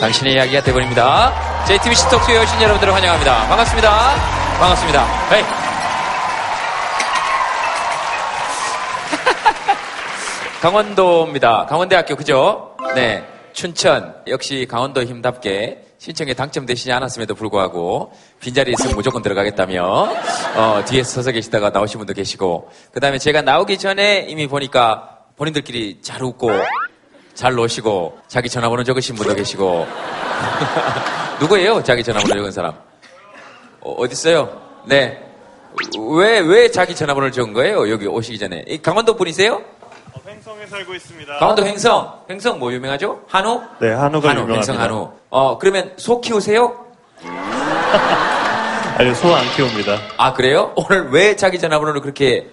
당신의 이야기가 되버립니다. JTBC 톡투에 오신 여러분들을 환영합니다. 반갑습니다. 반갑습니다. 헤이. 강원도입니다. 강원대학교 그죠? 네. 춘천 역시 강원도 힘답게 신청에 당첨되시지 않았음에도 불구하고 빈자리 있으면 무조건 들어가겠다며 어, 뒤에 서서 계시다가 나오신 분도 계시고 그 다음에 제가 나오기 전에 이미 보니까 본인들끼리 잘 웃고 잘 노시고 자기 전화번호 적으신 분도 계시고 누구예요? 자기 전화번호 적은 사람 어, 어디 있어요? 네. 왜, 왜 자기 전화번호를 적은 거예요? 여기 오시기 전에. 이 강원도 분이세요? 어, 횡성에 살고 있습니다. 강원도 횡성. 횡성 뭐 유명하죠? 한우? 네, 한우가 한우, 유명합니다. 횡성 한우. 어, 그러면 소 키우세요? 아니요, 소 안 키웁니다. 아, 그래요? 오늘 왜 자기 전화번호를 그렇게,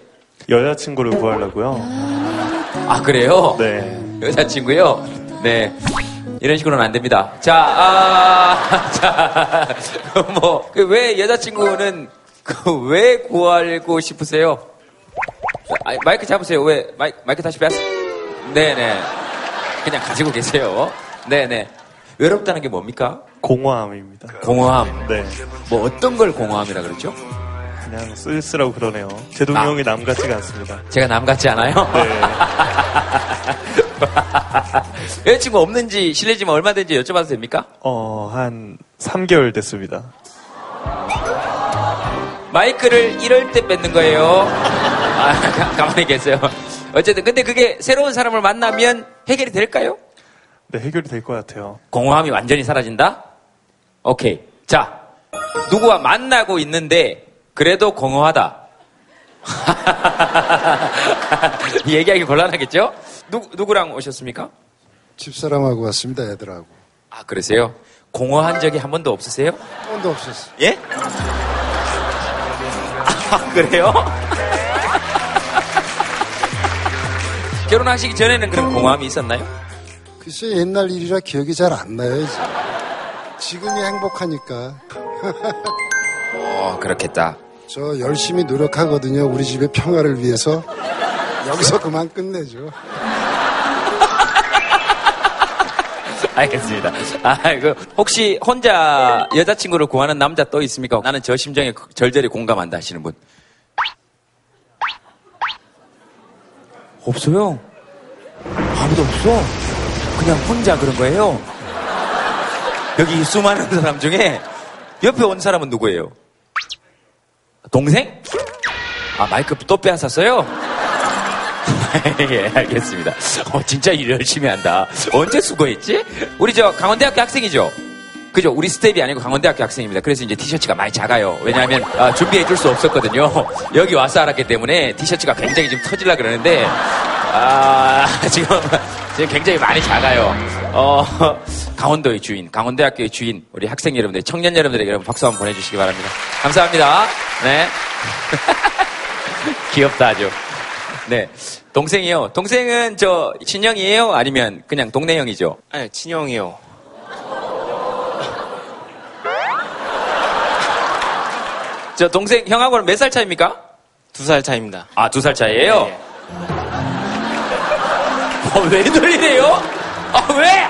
여자친구를 구하려고요. 아, 그래요? 네. 여자친구요? 네. 이런 식으로는 안 됩니다. 자, 아, 자, 뭐, 그 왜 여자친구는, 그 왜 구하고 싶으세요? 아, 마이크 잡으세요. 왜, 마이, 마이크 다시 뺐어? 네네. 그냥 가지고 계세요. 네네. 외롭다는 게 뭡니까? 공허함입니다. 공허함. 네. 뭐 어떤 걸 공허함이라 그랬죠? 그냥 쓸쓸하고 그러네요. 제 동명이 남 같지가 않습니다. 제가 남 같지 않아요? 네. 여자친구 없는지 실례지만 얼마든지 여쭤봐도 됩니까? 어, 한 3개월 됐습니다. 마이크를 이럴 때 뺏는 거예요. 아, 가, 가만히 계세요. 어쨌든 근데 그게 새로운 사람을 만나면 해결이 될까요? 네, 해결이 될 것 같아요. 공허함이 완전히 사라진다? 오케이. 자, 누구와 만나고 있는데 그래도 공허하다. 얘기하기 곤란하겠죠? 누, 누구랑 오셨습니까? 집사람하고 왔습니다, 애들하고. 아, 그러세요? 공허한 적이 한 번도 없으세요? 한 번도 없었어. 예? 아, 그래요? 결혼하시기 전에는 그럼 공허함이 있었나요? 글쎄 옛날 일이라 기억이 잘 안 나요, 이제. 지금이 행복하니까. 어, 그렇겠다. 저 열심히 노력하거든요, 우리 집의 평화를 위해서. 여기서 그만 끝내죠. 알겠습니다. 아, 그, 혹시 혼자 여자친구를 구하는 남자 또 있습니까? 나는 저 심정에 절절히 공감한다 하시는 분. 없어요. 아무도 없어. 그냥 혼자 그런 거예요. 여기 수많은 사람 중에 옆에 온 사람은 누구예요? 동생? 아, 마이크 또 빼앗았어요? 예, 알겠습니다. 어, 진짜 일 열심히 한다. 언제 수고했지? 우리 저 강원대학교 학생이죠? 그죠? 우리 스텝이 아니고 강원대학교 학생입니다. 그래서 이제 티셔츠가 많이 작아요. 왜냐하면 아, 준비해 줄 수 없었거든요. 여기 와서 알았기 때문에 티셔츠가 굉장히 지금 터질라 그러는데 아, 지금 지금 굉장히 많이 작아요. 어, 강원도의 주인, 강원대학교의 주인, 우리 학생 여러분들, 청년 여러분들에게 여러분 박수 한번 보내주시기 바랍니다. 감사합니다. 네. 귀엽다 아주. 네. 동생이요. 동생은 저 친형이에요? 아니면 그냥 동네 형이죠? 아니, 친형이요. 저 동생 형하고는 몇 살 차입니까? 두 살 차입니다. 아, 두 살 차이에요? 네. 어, 왜 들리래요? 아, 왜?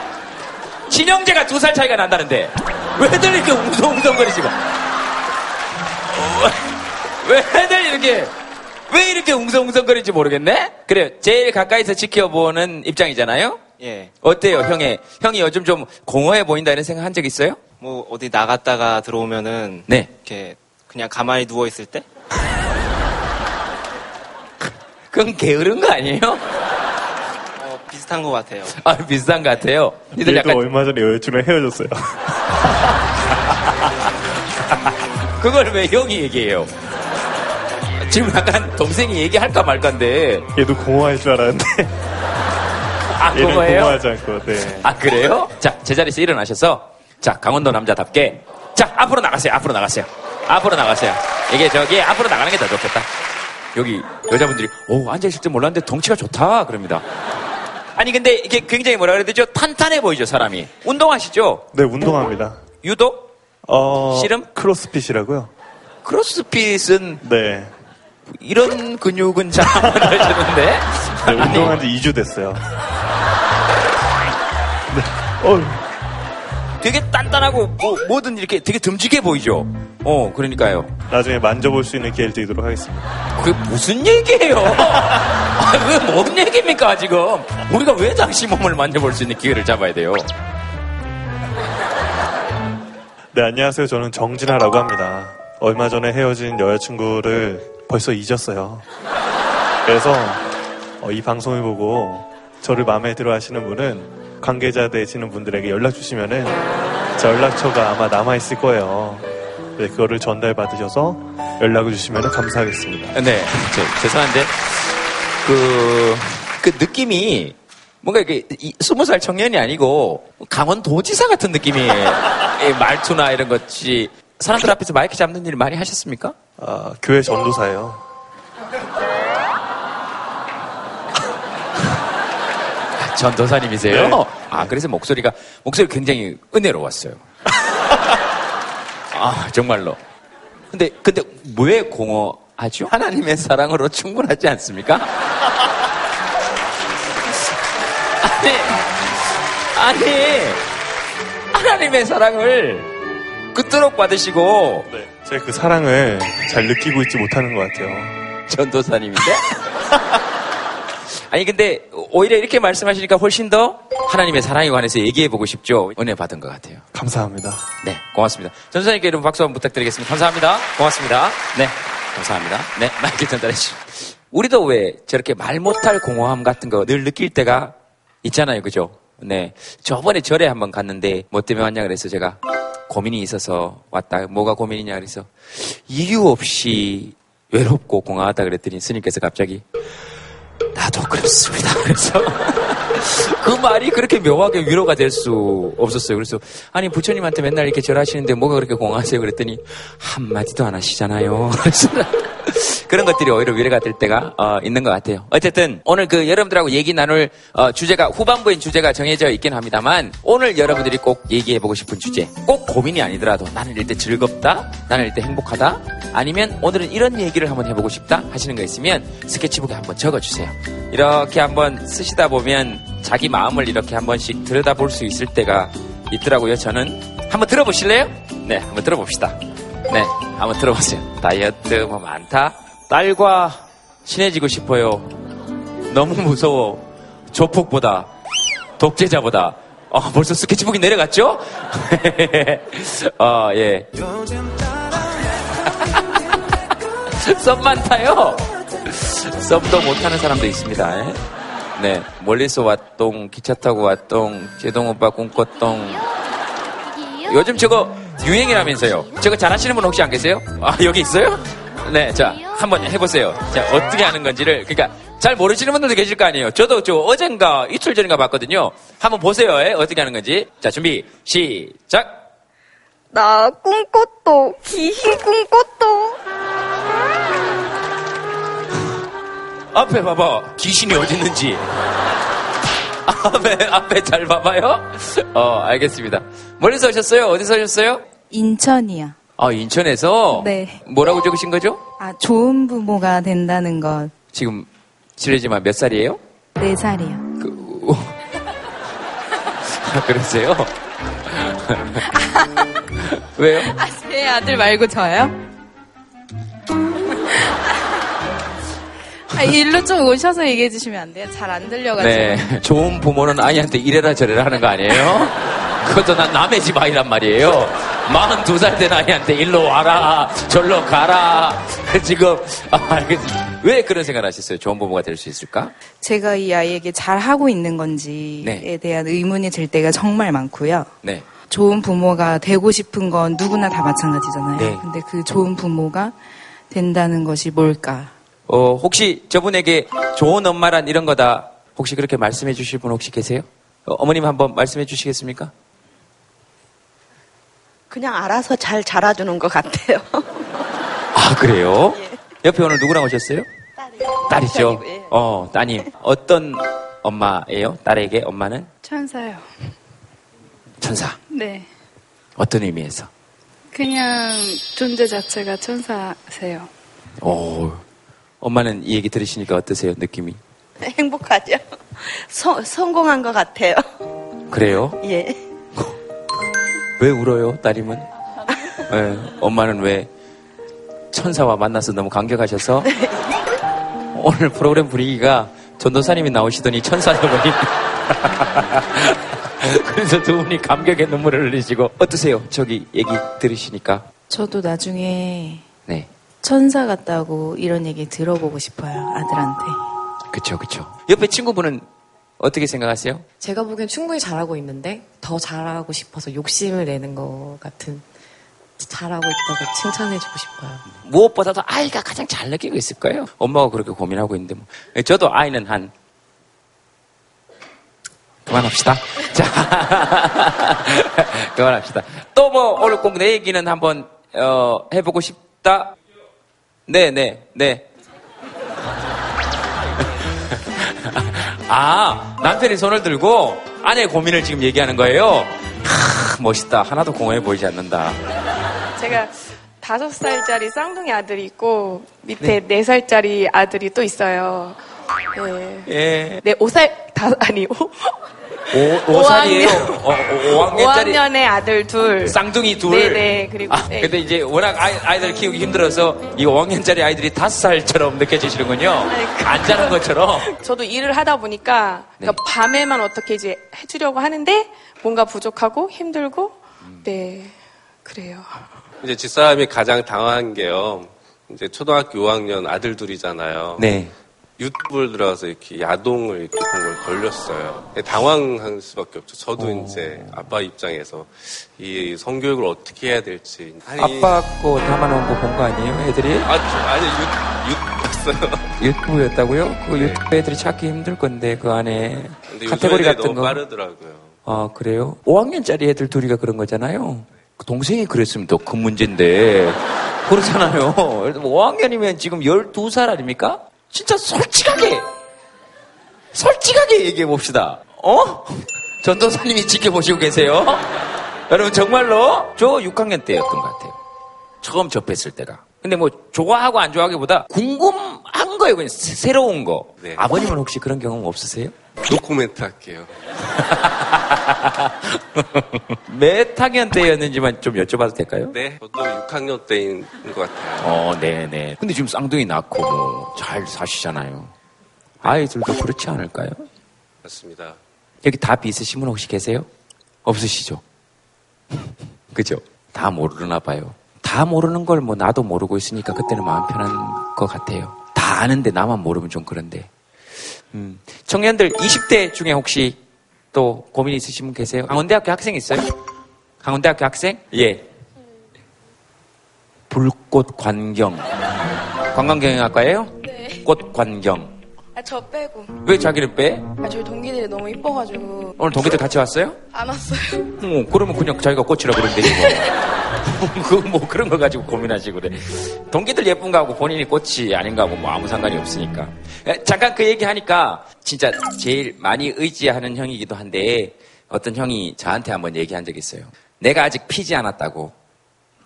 친형제가 두 살 차이가 난다는데. 왜 들 이렇게 웅성웅성거리시고? 어, 왜들 이렇게, 왜 이렇게 웅성웅성거리는지 모르겠네? 그래요. 제일 가까이서 지켜보는 입장이잖아요? 예. 어때요, 형이? 형이 요즘 좀 공허해 보인다 이런 생각 한 적 있어요? 뭐, 어디 나갔다가 들어오면은. 네. 이렇게, 그냥 가만히 누워있을 때? 그건 게으른 거 아니에요? 어, 비슷한 것 같아요. 아, 비슷한 것 같아요. 니들 약간 얼마 전에 여자친구랑 헤어졌어요. 그걸 왜 형이 얘기해요? 지금 약간 동생이 얘기할까 말까인데. 얘도 공허할 줄 알았는데. 아, 얘는 그거예요? 공허하지 않고, 네. 아, 그래요? 자, 제자리에서 일어나셔서. 자, 강원도 남자답게. 자, 앞으로 나가세요. 앞으로 나가세요. 앞으로 나가세요. 이게 저기 앞으로 나가는 게 더 좋겠다. 여기 여자분들이, 오, 앉아있을 때 몰랐는데 덩치가 좋다. 그럽니다. 아니, 근데 이게 굉장히 뭐라 그래야 되죠? 탄탄해 보이죠, 사람이. 운동하시죠? 네, 운동합니다. 유도? 어, 씨름? 크로스핏이라고요? 크로스핏은 네. 이런 근육은 잘 안 만들어지는데. 네, 운동한 지 2주 됐어요. 네. 어, 되게 단단하고 뭐, 뭐든 이렇게 되게 듬직해 보이죠. 어, 그러니까요. 나중에 만져볼 수 있는 기회를 드리도록 하겠습니다. 그게 무슨 얘기예요? 아, 왜뭔 얘기입니까 지금? 우리가 왜 당신 몸을 만져볼 수 있는 기회를 잡아야 돼요? 네, 안녕하세요. 저는 정진아라고 합니다. 얼마 전에 헤어진 여자친구를 벌써 잊었어요. 그래서 어, 이 방송을 보고 저를 마음에 들어 하시는 분은 관계자 되시는 분들에게 연락 주시면은 제 연락처가 아마 남아있을 거예요. 네, 그거를 전달 받으셔서 연락을 주시면 감사하겠습니다. 네, 저, 죄송한데 그, 그 느낌이 뭔가 이게 이- 스무 살 청년이 아니고 강원도지사 같은 느낌이에요. 이 말투나 이런 것이 사람들 앞에서 마이크 잡는 일을 많이 하셨습니까? 아, 교회 전도사예요. 전도사님이세요? 네. 아, 그래서 목소리가, 목소리 굉장히 은혜로웠어요. 아, 정말로. 근데, 근데 왜 공허하죠? 하나님의 사랑으로 충분하지 않습니까? 아니, 아니, 하나님의 사랑을 그토록 받으시고, 네, 제가 그 사랑을 잘 느끼고 있지 못하는 것 같아요. 전도사님인데? 아니 근데 오히려 이렇게 말씀하시니까 훨씬 더 하나님의 사랑에 관해서 얘기해 보고 싶죠. 은혜 받은 것 같아요. 감사합니다. 네, 고맙습니다. 전도사님께 여러분 박수 한번 부탁드리겠습니다. 감사합니다. 고맙습니다. 네, 감사합니다. 네, 마이크 전달해 주시죠. 우리도 왜 저렇게 말 못할 공허함 같은 거 늘 느낄 때가 있잖아요. 그죠? 네. 저번에 절에 한번 갔는데 뭐 때문에 왔냐 그래서 제가 고민이 있어서 왔다. 뭐가 고민이냐 그래서 이유 없이 외롭고 공허하다 그랬더니 스님께서 갑자기 나도 그렇습니다. 그래서 그 말이 그렇게 묘하게 위로가 될 수 없었어요. 그래서 아니 부처님한테 맨날 이렇게 절하시는데 뭐가 그렇게 공허하세요? 그랬더니 한마디도 안 하시잖아요. 그런 것들이 오히려 위로가 될 때가 어, 있는 것 같아요. 어쨌든 오늘 그 여러분들하고 얘기 나눌 어, 주제가 후반부인 주제가 정해져 있긴 합니다만 오늘 여러분들이 꼭 얘기해보고 싶은 주제 꼭 고민이 아니더라도 나는 이때 즐겁다, 나는 이때 행복하다, 아니면 오늘은 이런 얘기를 한번 해보고 싶다 하시는 거 있으면 스케치북에 한번 적어주세요. 이렇게 한번 쓰시다 보면 자기 마음을 이렇게 한 번씩 들여다볼 수 있을 때가 있더라고요. 저는 한번 들어보실래요? 네, 한번 들어봅시다. 네, 한번 들어보세요. 다이어트 뭐 많다. 딸과 친해지고 싶어요. 너무 무서워. 조폭보다 독재자보다. 어, 벌써 스케치북이 내려갔죠? 어, 예. 썸만 타요. 썸도 못하는 사람도 있습니다. 예? 네, 멀리서 왔똥, 기차 타고 왔똥, 제동 오빠 꿈꿨똥. 요즘 저거 유행이라면서요. 저거 잘하시는 분 혹시 안 계세요? 아, 여기 있어요? 네, 자, 한번 해보세요. 자, 어떻게 하는 건지를. 그러니까, 잘 모르시는 분들도 계실 거 아니에요. 저도 저 어젠가, 이틀 전인가 봤거든요. 한번 보세요. 예? 어떻게 하는 건지. 자, 준비, 시작! 나 꿈꿨도 귀신 꿈꿨도 앞에 봐봐. 귀신이 어디 있는지. 앞에, 앞에 잘 봐봐요. 어, 알겠습니다. 멀리서 오셨어요? 어디서 오셨어요? 인천이요. 아, 인천에서? 네. 뭐라고 적으신 거죠? 아, 좋은 부모가 된다는 것. 지금, 실례지만 몇 살이에요? 네 살이요. 그, 오. 아, 그러세요? 왜요? 아, 제 아들 말고 저요? 아, 일로 좀 오셔서 얘기해 주시면 안 돼요? 잘 안 들려가지고. 네. 좋은 부모는 아이한테 이래라 저래라 하는 거 아니에요? 그것도 난 남의 집 아이란 말이에요. 42살 된 아이한테 일로 와라, 절로 가라. 지금, 아. 왜 그런 생각을 하셨어요? 좋은 부모가 될 수 있을까? 제가 이 아이에게 잘 하고 있는 건지에 네. 대한 의문이 들 때가 정말 많고요. 네. 좋은 부모가 되고 싶은 건 누구나 다 마찬가지잖아요. 네. 근데 그 좋은 부모가 된다는 것이 뭘까? 어, 혹시 저분에게 좋은 엄마란 이런 거다. 혹시 그렇게 말씀해 주실 분 혹시 계세요? 어, 어머님 한번 말씀해 주시겠습니까? 그냥 알아서 잘 자라주는 것 같아요. 아, 그래요? 옆에 오늘 누구랑 오셨어요? 딸이요. 딸이죠. 예. 어, 따님. 어떤 엄마예요? 딸에게 엄마는? 천사요. 천사. 네. 어떤 의미에서? 그냥 존재 자체가 천사세요. 오, 엄마는 이 얘기 들으시니까 어떠세요? 느낌이? 행복하죠. 성, 성공한 것 같아요. 그래요? 예. 왜 울어요, 따님은? 예, 엄마는 왜 천사와 만나서 너무 감격하셔서 오늘 프로그램 분위기가 전도사님이 나오시더니 천사여버린 그래서 두 분이 감격의 눈물을 흘리시고 어떠세요? 저기 얘기 들으시니까 저도 나중에 네 천사 같다고 이런 얘기 들어보고 싶어요, 아들한테. 그쵸 그쵸 옆에 친구분은 어떻게 생각하세요? 제가 보기엔 충분히 잘하고 있는데 더 잘하고 싶어서 욕심을 내는 것 같은 잘하고 있다고 칭찬해주고 싶어요. 무엇보다도 아이가 가장 잘 느끼고 있을 거예요. 엄마가 그렇게 고민하고 있는데 뭐. 저도 아이는 한 그만합시다. 자, 그만합시다. 또 뭐 오늘 꼭 내 얘기는 한번 어, 해보고 싶다. 네, 네, 네. 아, 남편이 손을 들고 아내의 고민을 지금 얘기하는 거예요. 하, 멋있다. 하나도 공허해 보이지 않는다. 제가 다섯 살짜리 쌍둥이 아들이 있고 밑에 네 살짜리 아들이 또 있어요. 네. 예. 네, 5살, 다, 아니, 5, 오, 5살이에요. 어, 5학년 짜리. 5학년의 아들 둘. 쌍둥이 둘. 네네, 그리고. 아, 네. 근데 이제 워낙 아이, 아이들 키우기 힘들어서 이 5학년짜리 아이들이 5살처럼 느껴지시는군요. 안 자는 것처럼. 저도 일을 하다 보니까 네. 그러니까 밤에만 어떻게 이제 해주려고 하는데 뭔가 부족하고 힘들고 음. 네 그래요. 이제 집사람이 가장 당황한 게요. 이제 초등학교 5학년 아들 둘이잖아요. 네. 유튜브를 들어가서 이렇게 야동을 이렇게 본 걸 걸렸어요. 당황할 수밖에 없죠. 저도 이제 아빠 입장에서 이 성교육을 어떻게 해야 될지. 아니, 아빠 거 담아놓은 거 본 거 아니에요, 애들이? 아, 저, 아니, 유, 유튜브였어요. 유튜브였다고요? 그 유튜브 애들이 찾기 힘들 건데, 그 안에. 근데 카테고리 같은 너무 거. 빠르더라고요. 아, 그래요? 5학년짜리 애들 둘이가 그런 거잖아요. 그 동생이 그랬으면 더 큰 문제인데. 그렇잖아요. 5학년이면 지금 12살 아닙니까? 진짜 솔직하게, 솔직하게 얘기해 봅시다. 어? 전도사님이 지켜보시고 계세요. 여러분, 정말로 저 6학년 때였던 것 같아요. 처음 접했을 때가. 근데 뭐, 좋아하고 안 좋아하기보다 궁금 한 거예요. 그냥 새- 새로운 거. 네. 아버님은 혹시 그런 경험 없으세요? 노코멘트 할게요. 몇 학년 때였는지만 좀 여쭤봐도 될까요? 네. 저도 6학년 때인 것 같아요. 어, 네네. 근데 지금 쌍둥이 낳고 뭐 잘 사시잖아요. 아이들도 그렇지 않을까요? 맞습니다. 여기 답 있으신 분 혹시 계세요? 없으시죠? 그죠? 다 모르나 봐요. 다 모르는 걸 뭐 나도 모르고 있으니까 그때는 마음 편한 것 같아요. 다 아는데 나만 모르면 좀 그런데. 음. 청년들 20대 중에 혹시 또 고민 있으신 분 계세요? 강원대학교 학생 있어요? 강원대학교 학생? 예. 불꽃 관경. 관광경영학과예요? 네. 꽃 관경. 아, 저 빼고. 왜 자기를 빼? 아, 저희 동기들이 너무 이뻐가지고. 오늘 동기들 같이 왔어요? 안 왔어요. 어, 그러면 그냥 자기가 꽃이라 그러면 되지 뭐. 그, 뭐 그런 거 가지고 고민하시고 그래. 동기들 예쁜 거하고 본인이 꽃이 아닌가 하고 뭐 아무 상관이 없으니까. 에, 잠깐 그 얘기 하니까 진짜 제일 많이 의지하는 형이기도 한데 어떤 형이 저한테 한번 얘기한 적이 있어요. 내가 아직 피지 않았다고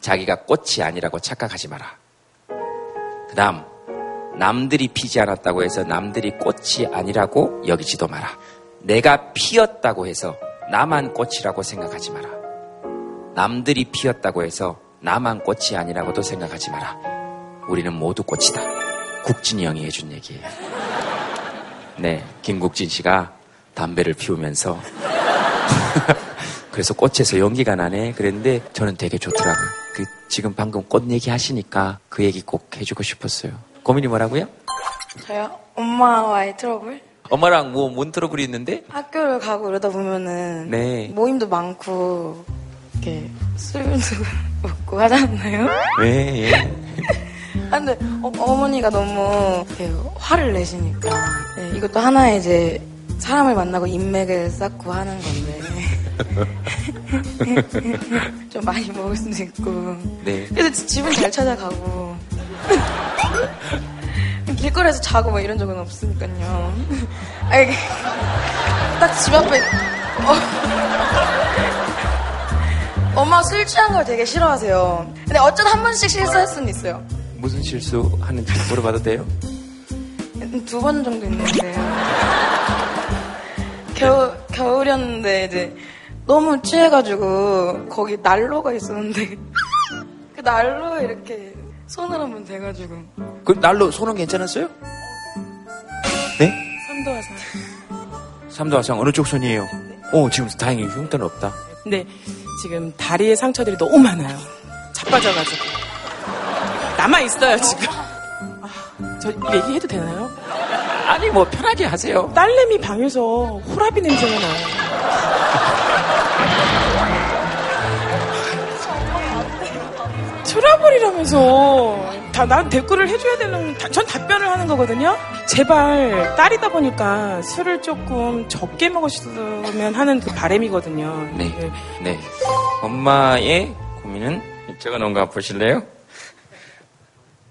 자기가 꽃이 아니라고 착각하지 마라. 그 다음, 남들이 피지 않았다고 해서 남들이 꽃이 아니라고 여기지도 마라. 내가 피었다고 해서 나만 꽃이라고 생각하지 마라. 남들이 피었다고 해서 나만 꽃이 아니라고도 생각하지 마라. 우리는 모두 꽃이다. 국진이 형이 해준 얘기예요. 네, 김국진 씨가 담배를 피우면서 그래서 꽃에서 연기가 나네 그랬는데 저는 되게 좋더라고요. 그 지금 방금 꽃 얘기 하시니까 그 얘기 꼭 해주고 싶었어요. 고민이 뭐라고요? 저요? 엄마와의 트러블? 엄마랑 뭐 뭔 트러블이 있는데? 학교를 가고 이러다 보면은. 네. 모임도 많고, 이렇게 술도 먹고 하지 않나요? 왜? 예. 아, 근데 어머니가 너무 화를 내시니까. 네, 이것도 하나의 이제 사람을 만나고 인맥을 쌓고 하는 건데. 좀 많이 먹을 수도 있고. 네. 그래도 집은 잘 찾아가고. 길거리에서 자고 뭐 이런 적은 없으니까요. 아니, 딱 집 앞에. 어. 엄마 술 취한 걸 되게 싫어하세요. 근데 어쩌다 한 번씩 실수할 수는 있어요. 무슨 실수 하는지 물어봐도 돼요? 두 번 정도 있는데요. 겨울, 겨울이었는데 이제 너무 취해가지고 거기 난로가 있었는데 그 난로에 이렇게 손을 한번 대가지고 그 날로 손은 괜찮았어요? 네? 삼도화상. 삼도화상 어느 쪽 손이에요? 어, 지금 다행히 흉터는 없다. 근데 지금 다리에 상처들이 너무 많아요. 자빠져가지고. 남아 있어요, 지금. 아, 저 얘기해도 되나요? 아니, 뭐, 편하게 하세요. 딸내미 방에서 호라비 냄새가 나요. 트러블이라면서 다 난 댓글을 해줘야 되는 다- 전 답변을 하는 거거든요. 제발 딸이다 보니까 술을 조금 적게 먹었으면 하는 그 바람이거든요. 네. 네. 엄마의 고민은 적어 놓은 거 보실래요?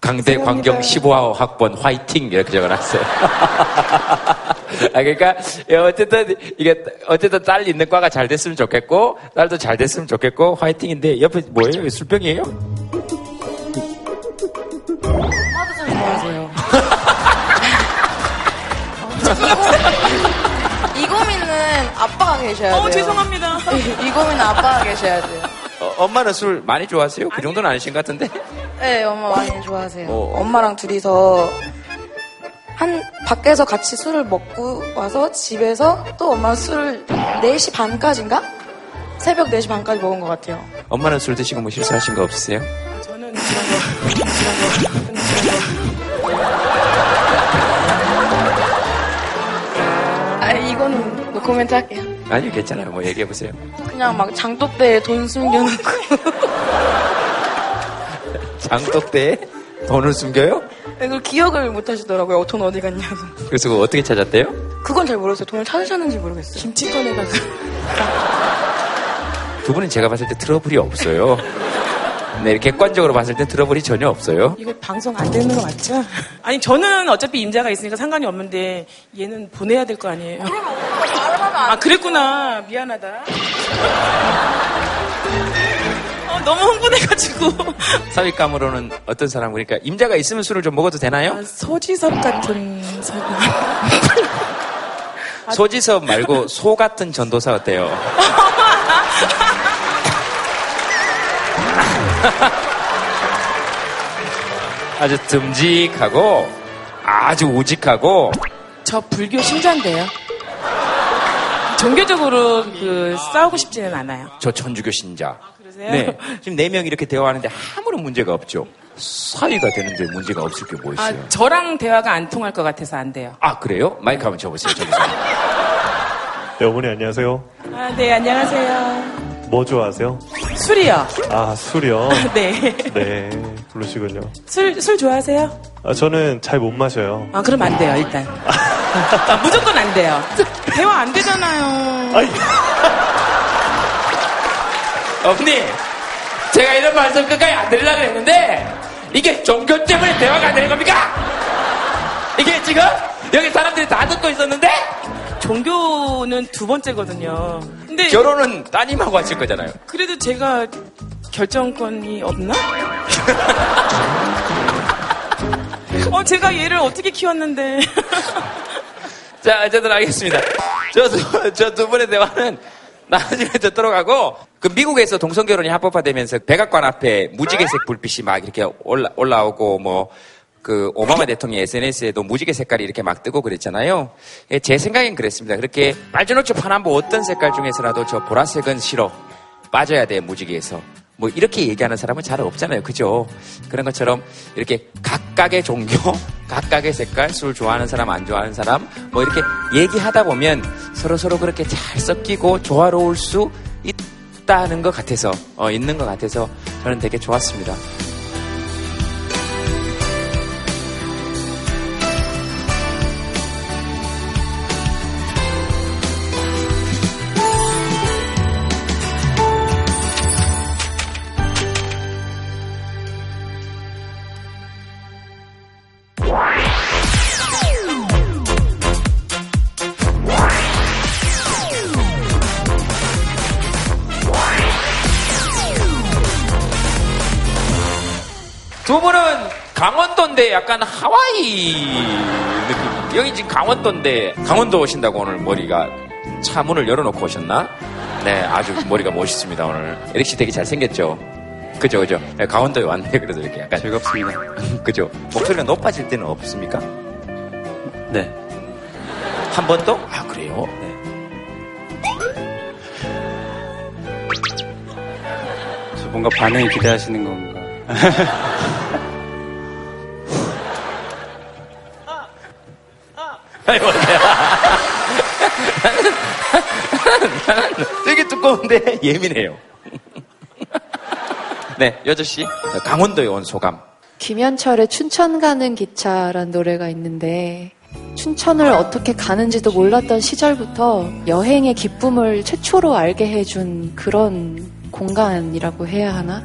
강대 광경 15화 학번 화이팅 이렇게 적어놨어요. 아 그러니까 예, 어쨌든 이게 어쨌든 딸 있는 과가 잘 됐으면 좋겠고 딸도 잘 됐으면 좋겠고 화이팅인데 옆에 뭐예요? 술병이에요? 좋아하세요. 이 고민은 아빠가 계셔야 돼요. 어, 죄송합니다. 이 고민은 아빠가 계셔야 돼요. 어, 엄마는 술 많이 좋아하세요? 그 정도는 아니신 것 같은데? 네, 엄마 많이 좋아하세요. 어. 엄마랑 둘이서 한 밖에서 같이 술을 먹고 와서 집에서 또 엄마랑 술을 4시 반까지인가? 새벽 4시 반까지 먹은 것 같아요. 엄마는 술 드시고 뭐 실수하신 거 없으세요? 저는 그런 거, 그런 거, 아, 이거는 노코멘트 할게요. 아니요 괜찮아요. 뭐 얘기해 보세요. 그냥 막 장독대에 돈 숨겨놓고. 장독대에 돈을 숨겨요? 그걸 기억을 못 하시더라고요. 돈 어디 갔냐고. 그래서 그거 어떻게 찾았대요? 그건 잘 모르겠어요. 돈을 찾으셨는지 모르겠어요. 김치 꺼내다가. 두 분은 제가 봤을 때 트러블이 없어요. 네, 객관적으로 봤을 때 트러블이 전혀 없어요. 이거 방송 안 되는 거 맞죠? 아니 저는 어차피 임자가 있으니까 상관이 없는데 얘는 보내야 될 거 아니에요? 아 그랬구나 미안하다. 어, 너무 흥분해가지고 사윗감으로는 어떤 사람 그러니까 임자가 있으면 술을 좀 먹어도 되나요? 아, 소지섭 같은 사람. 소지섭 말고 소 같은 전도사 어때요? 아주 듬직하고 아주 우직하고 저 불교 신자인데요. 종교적으로 그 싸우고 싶지는 않아요. 저 천주교 신자. 그러세요? 네. 지금 네 명이 이렇게 대화하는데 아무런 문제가 없죠. 사이가 되는데 문제가 없을 게뭐아 있어요? 저랑 대화가 안 통할 것 같아서 안 돼요. 아, 그래요? 마이크 한번 줘보세요. 저기서. 네, 어머니 안녕하세요. 아 네 안녕하세요. 뭐 좋아하세요? 술이요. 아, 술이요? 네. 네, 그러시군요. 술 술 좋아하세요? 아, 저는 잘 못 마셔요. 아, 그럼 안 돼요, 일단. 아, 무조건 안 돼요. 대화 안 되잖아요. 어머니, 제가 이런 말씀 끝까지 안 드리려고 했는데, 이게 종교 때문에 대화가 안 되는 겁니까? 이게 지금 여기 사람들이 다 듣고 있었는데, 종교는 두 번째거든요. 근데 결혼은 따님하고 하실 거잖아요. 그래도 제가 결정권이 없나? 어, 제가 얘를 어떻게 키웠는데. 자, 어쨌든 알겠습니다. 저, 저 두 분의 대화는 나중에 듣도록 하고, 그 미국에서 동성결혼이 합법화되면서 백악관 앞에 무지개색 불빛이 막 이렇게 올라, 올라오고, 뭐, 그 오바마 대통령 SNS에도 무지개 색깔이 이렇게 막 뜨고 그랬잖아요. 예, 제 생각엔 그랬습니다. 그렇게 빨주노초 파남보 어떤 색깔 중에서라도 저 보라색은 싫어. 빠져야 돼, 무지개에서. 뭐 이렇게 얘기하는 사람은 잘 없잖아요. 그죠? 그런 것처럼 이렇게 각각의 종교, 각각의 색깔, 술 좋아하는 사람, 안 좋아하는 사람, 뭐 이렇게 얘기하다 보면 서로 서로 그렇게 잘 섞이고 조화로울 수 있다는 것 같아서, 어, 있는 것 같아서 저는 되게 좋았습니다. 약간 하와이 느낌. 여기 지금 강원도인데 강원도 오신다고 오늘 머리가 차 문을 열어놓고 오셨나? 네, 아주 머리가 멋있습니다, 오늘. 에릭 씨 되게 잘생겼죠? 그죠, 그죠. 네, 강원도에 왔네, 그래도 이렇게 약간. 즐겁습니다. 그죠. 목소리가 높아질 때는 없습니까? 네. 한 번도? 아, 그래요? 네. 저 뭔가 반응이 기대하시는 건가? 아니, 뭐야. 되게 두꺼운데 예민해요. 네, 여저씨. 강원도에 온 소감. 김현철의 춘천 가는 기차란 노래가 있는데 춘천을 어떻게 가는지도 몰랐던 시절부터 여행의 기쁨을 최초로 알게 해준 그런 공간이라고 해야 하나?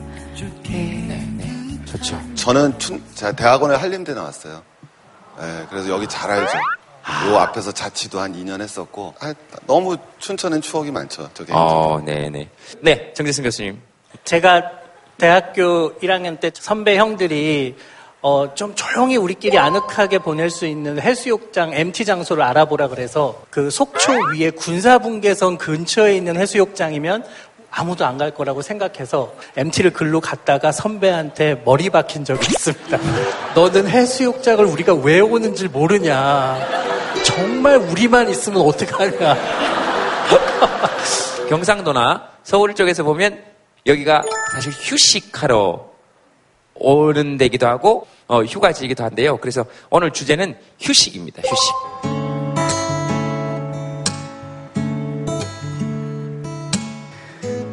네. 좋죠. 저는 춘, 제가 대학원에 한림대 나왔어요. 네, 그래서 여기 잘 알죠. 요 앞에서 자취도 한 2년 했었고 아, 너무 춘천엔 추억이 많죠. 저게 어, 네네. 네, 정재승 교수님. 제가 대학교 1학년 때 선배 형들이 어, 좀 조용히 우리끼리 아늑하게 보낼 수 있는 해수욕장, MT 장소를 알아보라 그래서 그 속초 위에 군사분계선 근처에 있는 해수욕장이면 아무도 안 갈 거라고 생각해서 MT를 글로 갔다가 선배한테 머리 박힌 적이 있습니다. 너는 해수욕장을 우리가 왜 오는지 모르냐. 정말 우리만 있으면 어떡하냐. 경상도나 서울 쪽에서 보면 여기가 사실 휴식하러 오는 데기도 하고 어, 휴가지이기도 한데요. 그래서 오늘 주제는 휴식입니다. 휴식.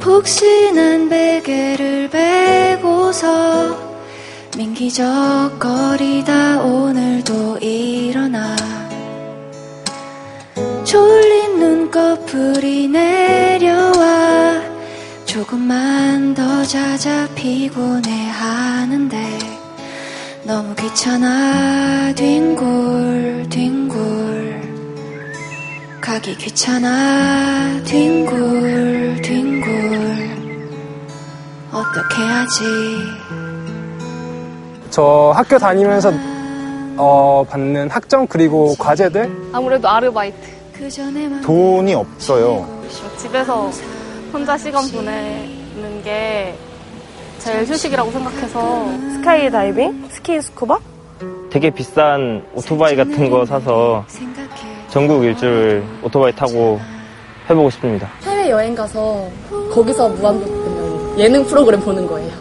푹신한 베개를 베고서 민기적거리다 오늘도 일어나. 졸린 눈꺼풀이 내려와 조금만 더 자자 피곤해 하는데 너무 귀찮아. 뒹굴 뒹굴 가기 귀찮아. 뒹굴 뒹굴. 어떻게 하지? 저 학교 다니면서 어, 받는 학점 그리고 과제들? 아무래도 아르바이트. 돈이 없어요. 집에서 혼자 시간 보내는 게 제일 휴식이라고 생각해서 스카이 다이빙, 스키 스쿠버? 되게 비싼 오토바이 같은 거 사서 전국 일주를 오토바이 타고 해보고 싶습니다. 해외 여행 가서 거기서 무한도전 예능 프로그램 보는 거예요.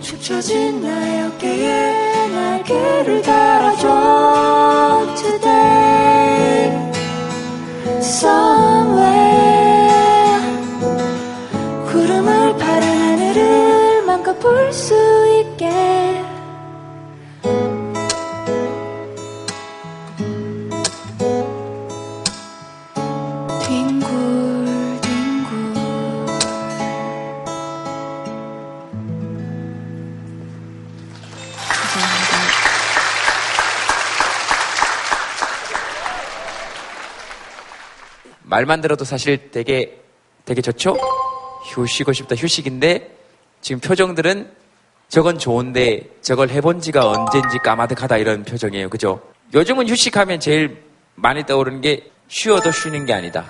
축 처진 나의 어깨에 날개를 달아줘 말만 들어도 사실 되게 되게 좋죠? 휴 쉬고 싶다 휴식인데 지금 표정들은 저건 좋은데 저걸 해본 지가 언젠지 까마득하다 이런 표정이에요. 그죠? 요즘은 휴식하면 제일 많이 떠오르는 게 쉬어도 쉬는 게 아니다.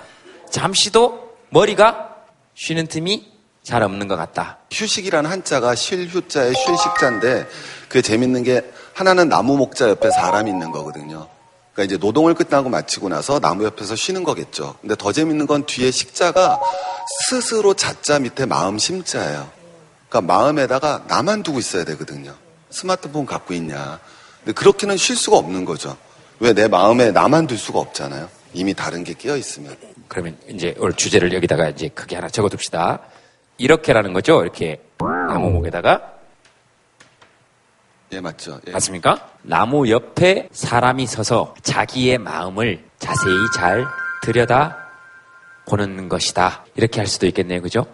잠시도 머리가 쉬는 틈이 잘 없는 것 같다. 휴식이라는 한자가 쉴휴자의 쉴식자인데 그게 재밌는 게 하나는 나무 목자 옆에 사람이 있는 거거든요. 그러니까 이제 노동을 끝나고 마치고 나서 나무 옆에서 쉬는 거겠죠. 근데 더 재밌는 건 뒤에 식자가 스스로 자자 밑에 마음 심자예요. 그러니까 마음에다가 나만 두고 있어야 되거든요. 스마트폰 갖고 있냐. 근데 그렇게는 쉴 수가 없는 거죠. 왜 내 마음에 나만 둘 수가 없잖아요. 이미 다른 게 끼어 있으면. 그러면 이제 오늘 주제를 여기다가 이제 크게 하나 적어둡시다. 이렇게라는 거죠. 이렇게 나무 목에다가 예, 맞죠. 예. 맞습니까? 나무 옆에 사람이 서서 자기의 마음을 자세히 잘 들여다 보는 것이다. 이렇게 할 수도 있겠네요. 그죠?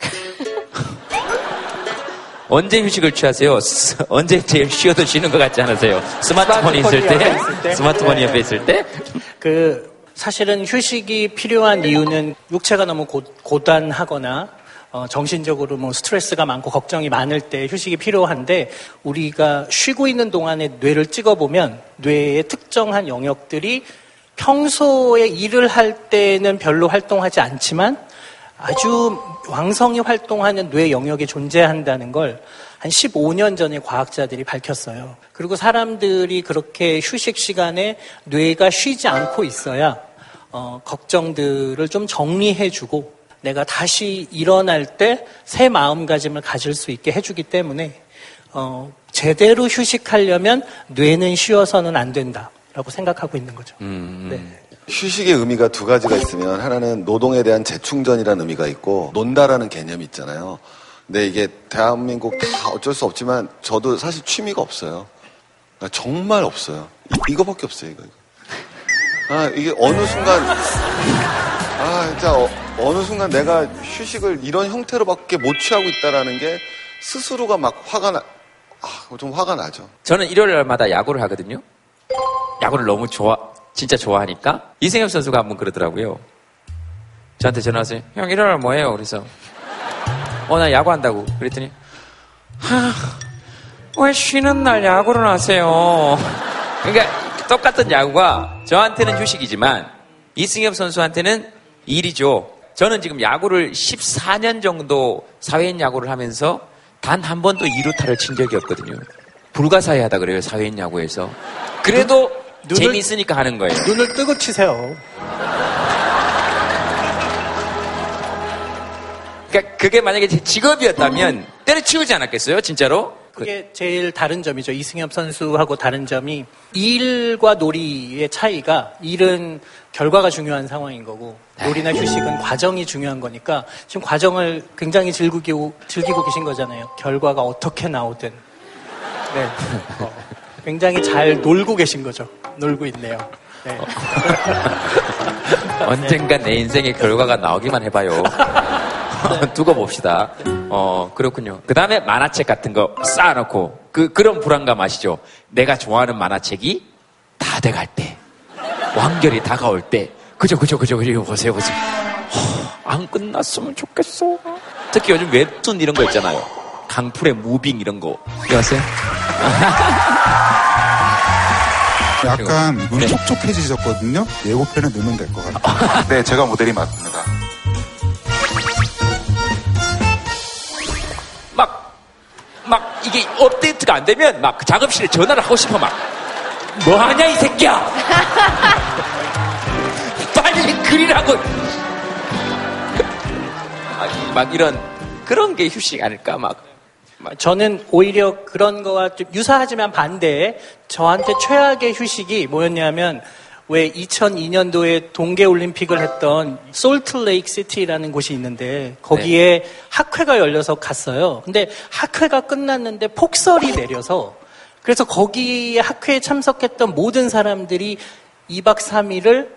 언제 휴식을 취하세요? 스- 언제 제일 쉬어도 쉬는 것 같지 않으세요? 스마트폰이 있을 스마트폰이 옆에 있을 때? 때? 스마트폰이 네. 옆에 있을 때? 그 사실은 휴식이 필요한 이유는 육체가 너무 고, 고단하거나 어, 정신적으로 뭐 스트레스가 많고 걱정이 많을 때 휴식이 필요한데 우리가 쉬고 있는 동안에 뇌를 찍어보면 뇌의 특정한 영역들이 평소에 일을 할 때는 별로 활동하지 않지만 아주 왕성히 활동하는 뇌 영역이 존재한다는 걸 한 15년 전에 과학자들이 밝혔어요. 그리고 사람들이 그렇게 휴식 시간에 뇌가 쉬지 않고 있어야 어, 걱정들을 좀 정리해주고 내가 다시 일어날 때 새 마음가짐을 가질 수 있게 해주기 때문에 어, 제대로 휴식하려면 뇌는 쉬어서는 안 된다라고 생각하고 있는 거죠. 네. 휴식의 의미가 두 가지가 있으면 하나는 노동에 대한 재충전이라는 의미가 있고 논다라는 개념이 있잖아요. 근데 이게 대한민국 다 어쩔 수 없지만 저도 사실 취미가 없어요. 아, 정말 없어요. 이, 거밖에 없어요. 이거. 아 이게 어느 순간 아 진짜 어, 느 순간 내가 휴식을 이런 형태로밖에 못 취하고 있다라는 게 스스로가 막 화가 나. 아, 좀 화가 나죠. 저는 일요일마다 야구를 하거든요. 야구를 너무 좋아, 진짜 좋아하니까 이승엽 선수가 한번 그러더라고요. 저한테 전화 왔어요. 형 일요일 뭐해요? 그래서 어 나 야구 한다고. 그랬더니 하, 왜 쉬는 날 야구를 하세요? 그러니까 똑같은 야구가 저한테는 휴식이지만 이승엽 선수한테는 일이죠. 저는 지금 야구를 14년 정도 사회인 야구를 하면서 단 한 번도 2루타를 친 적이 없거든요. 불가사의하다 그래요, 사회인 야구에서. 그래도 눈을- 재미있으니까 하는 거예요. 눈을 뜨고 치세요. 그러니까 그게 만약에 제 직업이었다면 때려치우지 않았겠어요, 진짜로? 그게 제일 다른 점이죠. 이승엽 선수하고 다른 점이 일과 놀이의 차이가 일은 결과가 중요한 상황인 거고 놀이나 휴식은 과정이 중요한 거니까 지금 과정을 굉장히 즐기고, 즐기고 계신 거잖아요. 결과가 어떻게 나오든. 네. 어, 굉장히 잘 놀고 계신 거죠. 놀고 있네요. 네. 언젠가 내 인생의 결과가 나오기만 해봐요. 두고 봅시다. 어, 그렇군요. 그 다음에 만화책 같은 거 쌓아놓고, 그, 그런 불안감 아시죠? 내가 좋아하는 만화책이 다 돼갈 때, 완결이 다가올 때, 그죠, 그죠, 그죠, 그죠, 이거 보세요, 보세요. 허, 안 끝났으면 좋겠어. 특히 요즘 웹툰 이런 거 있잖아요. 강풀의 무빙 이런 거. 기억하세요? 약간 눈이 네. 촉촉해지셨거든요. 예고편에 넣으면 될 것 같아요. 네, 제가 모델이 맞습니다. 이게 업데이트가 안 되면 막 그 작업실에 전화를 하고 싶어 막. 뭐 하냐 이 새끼야! 빨리 그리라고! 막, 막 이런 그런 게 휴식 아닐까 막. 저는 오히려 그런 거와 좀 유사하지만 반대에 저한테 최악의 휴식이 뭐였냐면 왜 2002년도에 동계올림픽을 했던 솔트레이크 시티라는 곳이 있는데 거기에 학회가 열려서 갔어요. 근데 학회가 끝났는데 폭설이 내려서 그래서 거기에 학회에 참석했던 모든 사람들이 2박 3일을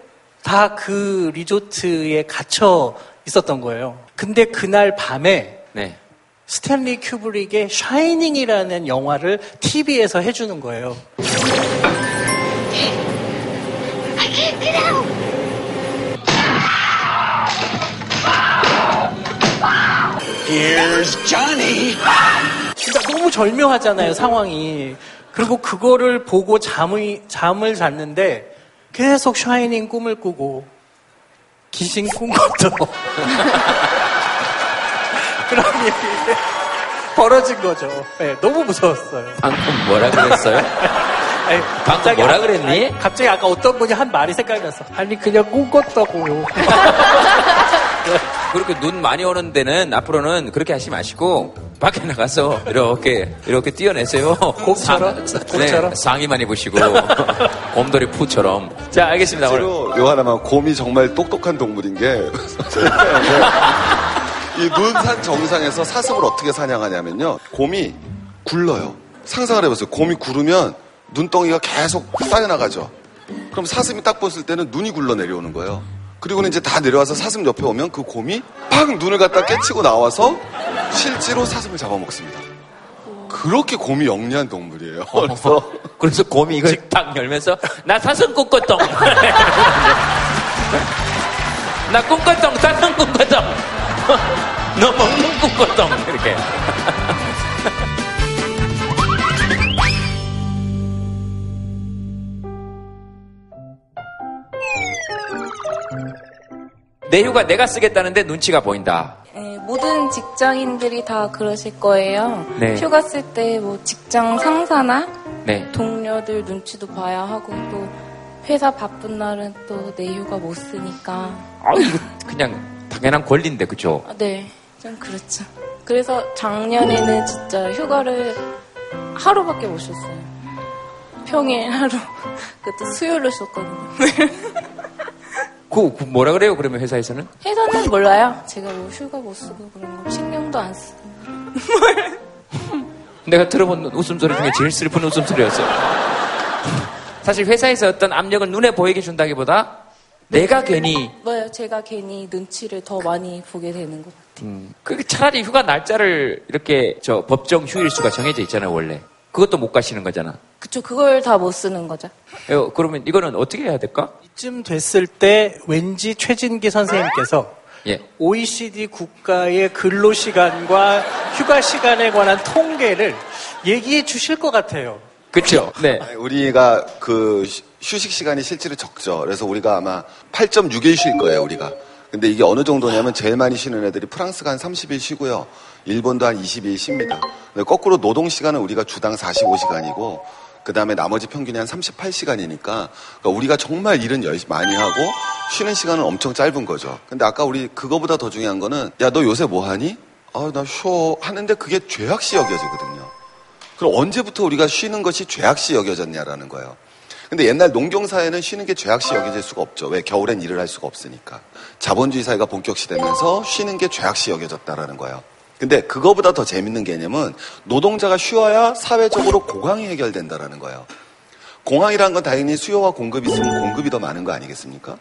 다 그 리조트에 갇혀 있었던 거예요. 근데 그날 밤에 네. 스탠리 큐브릭의 샤이닝이라는 영화를 TV에서 해주는 거예요. Here's Johnny. 그러니까 너무 절묘하잖아요, 상황이. 그리고 그거를 보고 잠을, 잠을 잤는데 계속 샤이닝 꿈을 꾸고 귀신 꾼 것도 그런 일이 벌어진 거죠. 네, 너무 무서웠어요. 방금 뭐라 그랬어요? 아니, 방금 뭐라 그랬니? 아니, 갑자기 아까 어떤 분이 한 말이 생각났어. 아니 그냥 꿈 꿨다고요. 그렇게 눈 많이 오는 데는 앞으로는 그렇게 하지 마시고 밖에 나가서 이렇게 이렇게 뛰어내세요. 곰처럼? 상- 곰처럼? 네, 상의만 입으시고 곰돌이 푸처럼. 자 알겠습니다. 실제로 요 하나만 곰이 정말 똑똑한 동물인 게 이 눈산 정상에서 사슴을 어떻게 사냥하냐면요. 곰이 굴러요. 상상을 해보세요. 곰이 구르면 눈덩이가 계속 쌓여나가죠. 그럼 사슴이 딱 봤을 때는 눈이 굴러 내려오는 거예요. 그리고는 이제 다 내려와서 사슴 옆에 오면 그 곰이 팍 눈을 갖다 깨치고 나와서 실제로 사슴을 잡아먹습니다. 그렇게 곰이 영리한 동물이에요. 그래서 그래서 곰이 이걸 딱 열면서 나 사슴 꿈꿨동. 나 꿈꿨동 사슴 꿈꿨동. 너 먹는 꿈꿨동 이렇게. 내 휴가 내가 쓰겠다는데 눈치가 보인다. 네, 모든 직장인들이 다 그러실 거예요. 네. 휴가 쓸 때 뭐 직장 상사나 네. 동료들 눈치도 봐야 하고 또 회사 바쁜 날은 또 내 휴가 못 쓰니까 아, 이거 그냥 당연한 권리인데, 그죠? 아, 네, 좀 그렇죠. 그래서 작년에는 진짜 휴가를 하루밖에 못 쉬었어요. 평일 하루. 그때 수요일로 쉬었거든요. 그, 그 뭐라 그래요, 그러면 회사에서는? 회사는 몰라요. 제가 뭐 휴가 못 쓰고 그런 거 신경도 안 쓰고. 내가 들어본 웃음소리 중에 제일 슬픈 웃음소리였어요. 사실 회사에서 어떤 압력을 눈에 보이게 준다기보다 내가 괜히 뭐요? 제가 괜히 눈치를 더 많이 보게 되는 것 같아요. 음, 그 차라리 휴가 날짜를 이렇게 저 법정 휴일수가 정해져 있잖아요, 원래. 그것도 못 가시는 거잖아. 그쵸, 그걸 다 못 쓰는 거죠. 어, 그러면 이거는 어떻게 해야 될까? 이쯤 됐을 때 왠지 최진기 선생님께서 예. OECD 국가의 근로 시간과 휴가 시간에 관한 통계를 얘기해 주실 것 같아요. 그렇죠. 네. 우리가 그 휴- 휴식 시간이 실제로 적죠. 그래서 우리가 아마 8.6일 쉴 거예요, 우리가. 근데 이게 어느 정도냐면 제일 많이 쉬는 애들이 프랑스가 한 30일 쉬고요. 일본도 한 20일 쉽니다. 근데 거꾸로 노동 시간은 우리가 주당 45시간이고 그 다음에 나머지 평균이 한 38시간이니까 그러니까 우리가 정말 일은 열심히 많이 하고 쉬는 시간은 엄청 짧은 거죠. 근데 아까 우리 그거보다 더 중요한 거는 야 너 요새 뭐 하니? 아 나 쉬어 하는데 그게 죄악시 여겨지거든요. 그럼 언제부터 우리가 쉬는 것이 죄악시 여겨졌냐라는 거예요. 근데 옛날 농경사회는 쉬는 게 죄악시 여겨질 수가 없죠. 왜? 겨울엔 일을 할 수가 없으니까. 자본주의 사회가 본격시되면서 쉬는 게 죄악시 여겨졌다라는 거예요. 근데 그거보다 더 재밌는 개념은 노동자가 쉬어야 사회적으로 고강이 해결된다라는 거예요. 공항이라는 건 당연히 수요와 공급이 있으면 공급이 더 많은 거 아니겠습니까?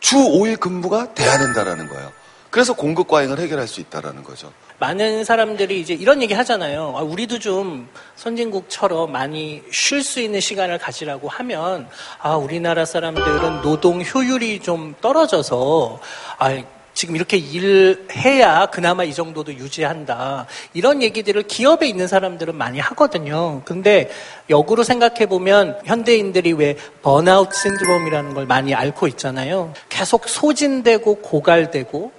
주 5일 근무가 돼야 된다라는 거예요. 그래서 공급 과잉을 해결할 수 있다라는 거죠. 많은 사람들이 이제 이런 얘기 하잖아요. 아, 우리도 좀 선진국처럼 많이 쉴 수 있는 시간을 가지라고 하면, 아, 우리나라 사람들은 노동 효율이 좀 떨어져서, 아, 지금 이렇게 일해야 그나마 이 정도도 유지한다. 이런 얘기들을 기업에 있는 사람들은 많이 하거든요. 근데 역으로 생각해 보면 현대인들이 왜 번아웃 신드롬이라는 걸 많이 앓고 있잖아요. 계속 소진되고 고갈되고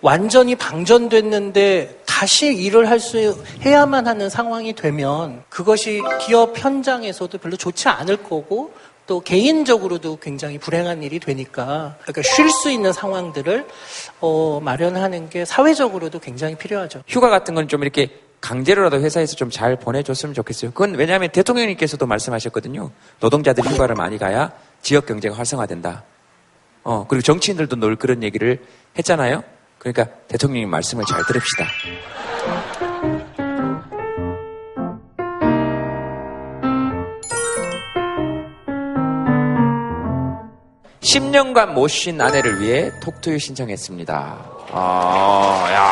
완전히 방전됐는데 다시 일을 할 수 해야만 하는 상황이 되면 그것이 기업 현장에서도 별로 좋지 않을 거고 또 개인적으로도 굉장히 불행한 일이 되니까 그러니까 쉴 수 있는 상황들을 어, 마련하는 게 사회적으로도 굉장히 필요하죠. 휴가 같은 건 좀 이렇게 강제로라도 회사에서 좀 잘 보내줬으면 좋겠어요. 그건 왜냐하면 대통령님께서도 말씀하셨거든요. 노동자들이 휴가를 많이 가야 지역 경제가 활성화된다. 어, 그리고 정치인들도 늘 그런 얘기를 했잖아요. 그러니까 대통령님 말씀을 잘 들읍시다. (10년간) 못쉰 아내를 위해 톡투유 신청했습니다. 아, 야,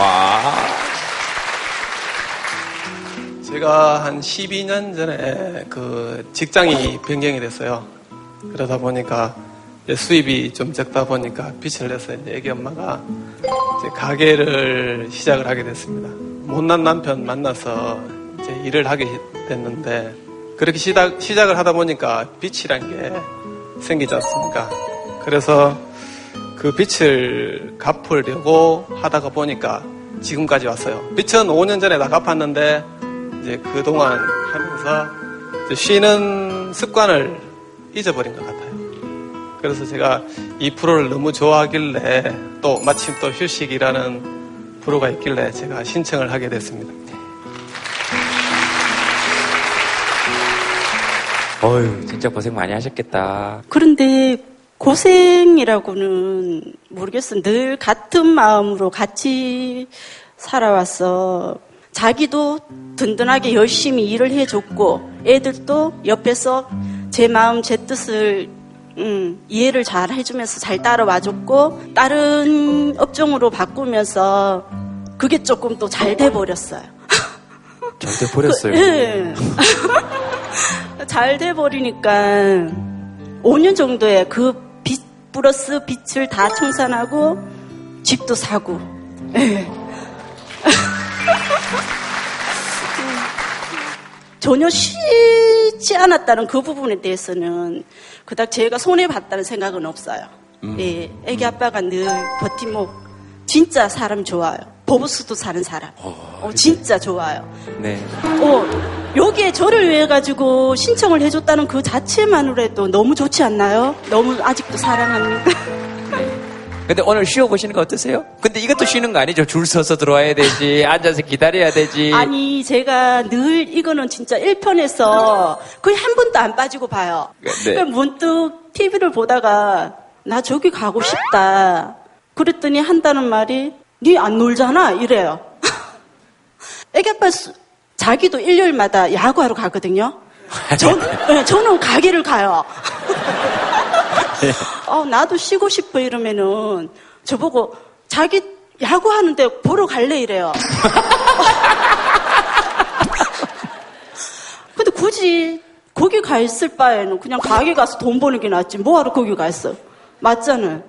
와. 제가 한 12년 전에 그 직장이 변경이 됐어요. 그러다 보니까 수입이 좀 적다 보니까 빚을 내서 이제 애기 엄마가 이제 가게를 시작을 하게 됐습니다. 못난 남편 만나서 이제 일을 하게 됐는데 그렇게 시작, 시작을 하다 보니까 빚이란 게 생기지 않습니까? 그래서 그 빚을 갚으려고 하다가 보니까 지금까지 왔어요. 빚은 5년 전에 다 갚았는데 이제 그동안 하면서 이제 쉬는 습관을 잊어버린 것 같아요. 그래서 제가 이 프로를 너무 좋아하길래 또 마침 또 휴식이라는 프로가 있길래 제가 신청을 하게 됐습니다. 어휴, 진짜 고생 많이 하셨겠다. 그런데 고생이라고는 모르겠어. 늘 같은 마음으로 같이 살아왔어. 자기도 든든하게 열심히 일을 해줬고, 애들도 옆에서 제 마음, 제 뜻을 음, 이해를 잘 해주면서 잘 따라와줬고, 다른 업종으로 바꾸면서 그게 조금 또 잘 돼버렸어요. 잘 돼버렸어요. 예. 잘 돼버리니까 5년 정도에 그 빚 플러스 빚을 다 청산하고 집도 사고. 예. 전혀 쉬지 않았다는 그 부분에 대해서는 그닥 제가 손해 봤다는 생각은 없어요. 예, 애기 아빠가 늘 버팀목 진짜 사람 좋아요. 보보스도 사는 사람. 어, 진짜 좋아요. 네. 어, 여기에 저를 위해 가지고 신청을 해줬다는 그 자체만으로도 너무 좋지 않나요? 너무 아직도 사랑합니다. 근데 오늘 쉬어보시는 거 어떠세요? 근데 이것도 쉬는 거 아니죠? 줄 서서 들어와야 되지, 앉아서 기다려야 되지. 아니 제가 늘 이거는 진짜 1편에서 거의 한 번도 안 빠지고 봐요. 네. 그러니까 문득 TV를 보다가 나 저기 가고 싶다. 그랬더니 한다는 말이 니 안 놀잖아 이래요. 애기 아빠 수- 자기도 일요일마다 야구하러 가거든요. 전, 네, 저는 가게를 가요. 어, 나도 쉬고 싶어 이러면은 저보고 자기 야구하는데 보러 갈래 이래요. 근데 굳이 거기 가 있을 바에는 그냥 가게 가서 돈 버는 게 낫지. 뭐하러 거기 가 있어? 맞잖아요.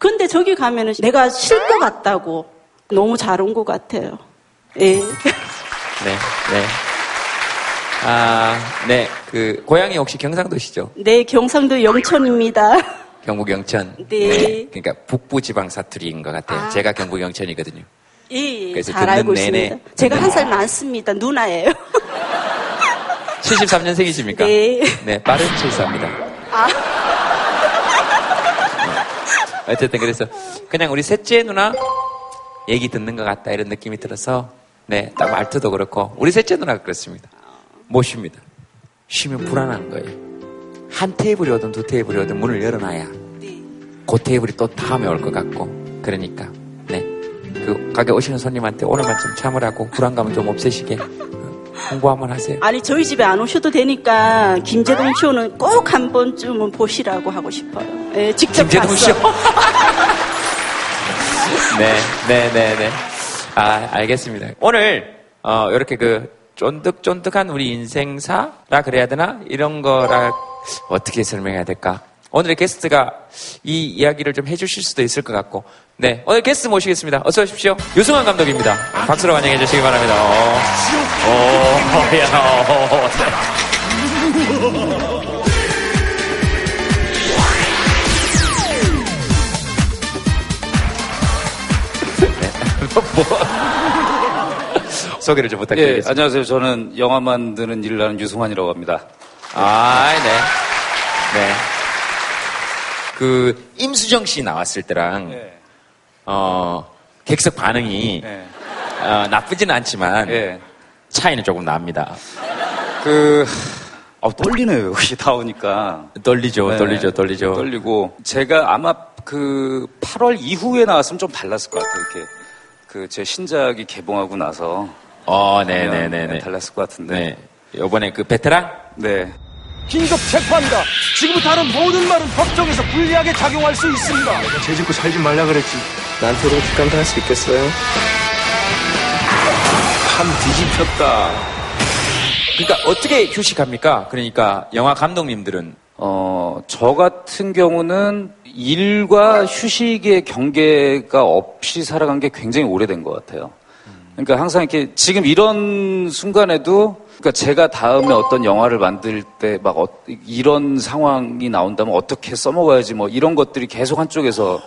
근데 저기 가면은 내가 쉴 것 같다고 너무 잘 온 것 같아요. 예. 네, 네. 아, 네. 그, 고향이 혹시 경상도시죠? 네, 경상도 영천입니다. 경북 영천. 네. 그러니까 북부 지방 사투리인 것 같아요. 아. 제가 경북 영천이거든요. 예, 그래서 잘 알고 내내 있습니다. 제가 한 살 많습니다. 누나예요. 73년생이십니까? 네. 빠른 74입니다. 아, 어쨌든 그래서 그냥 우리 셋째 누나 얘기 듣는 것 같다 이런 느낌이 들어서 네, 딱 말투도 그렇고 우리 셋째 누나가 그렇습니다. 못 쉽니다. 쉬면 불안한 거예요. 한 테이블이 오든 두 테이블이 오든 문을 열어놔야 그 테이블이 또 다음에 올 것 같고 그러니까 네. 그 가게 오시는 손님한테 오늘만 좀 참으라고 불안감을 좀 없애시게 어, 홍보 한번 하세요. 아니 저희 집에 안 오셔도 되니까 김재동 쇼는 꼭 한 번쯤은 보시라고 하고 싶어요. 예, 직접 김재동. 쇼? 네, 네, 네, 네. 아, 알겠습니다. 오늘, 어, 이렇게 그, 쫀득쫀득한 우리 인생사라 그래야 되나? 이런 거라, 어떻게 설명해야 될까? 오늘의 게스트가 이 이야기를 좀 해주실 수도 있을 것 같고. 네, 오늘 게스트 모시겠습니다. 어서 오십시오. 유승환 감독입니다. 박수로 환영해 주시기 바랍니다. 어, 오, 야, 어, 소개를 좀 예, 부탁드리겠습니다. 안녕하세요. 저는 영화 만드는 일을 하는 유승환이라고 합니다. 아, 네. 네. 그, 임수정 씨 나왔을 때랑, 어, 객석 반응이, 어, 나쁘지는 않지만, 차이는 조금 납니다. 그, 아, 떨리네요. 여기 다 오니까. 떨리죠, 떨리죠, 떨리죠. 떨리고. 제가 아마 그 8월 이후에 나왔으면 좀 달랐을 것 같아요. 이렇게. 그 제 신작이 개봉하고 나서. 어, 네네네네. 달랐을 것 같은데. 네. 요번에 그 베테랑? 네. 긴급 체포한다. 지금부터 하는 모든 말은 법정에서 불리하게 작용할 수 있습니다. 내가 죄 짓고 살지 말라 그랬지. 나한테 그렇게 뒷감당할 수 있겠어요? 참 뒤집혔다. 그러니까 어떻게 휴식합니까? 그러니까 영화 감독님들은 어, 저 같은 경우는 일과 휴식의 경계가 없이 살아간 게 굉장히 오래된 것 같아요. 그러니까 항상 이렇게 지금 이런 순간에도 그러니까 제가 다음에 어떤 영화를 만들 때 막 이런 상황이 나온다면 어떻게 써먹어야지 뭐 이런 것들이 계속 한쪽에서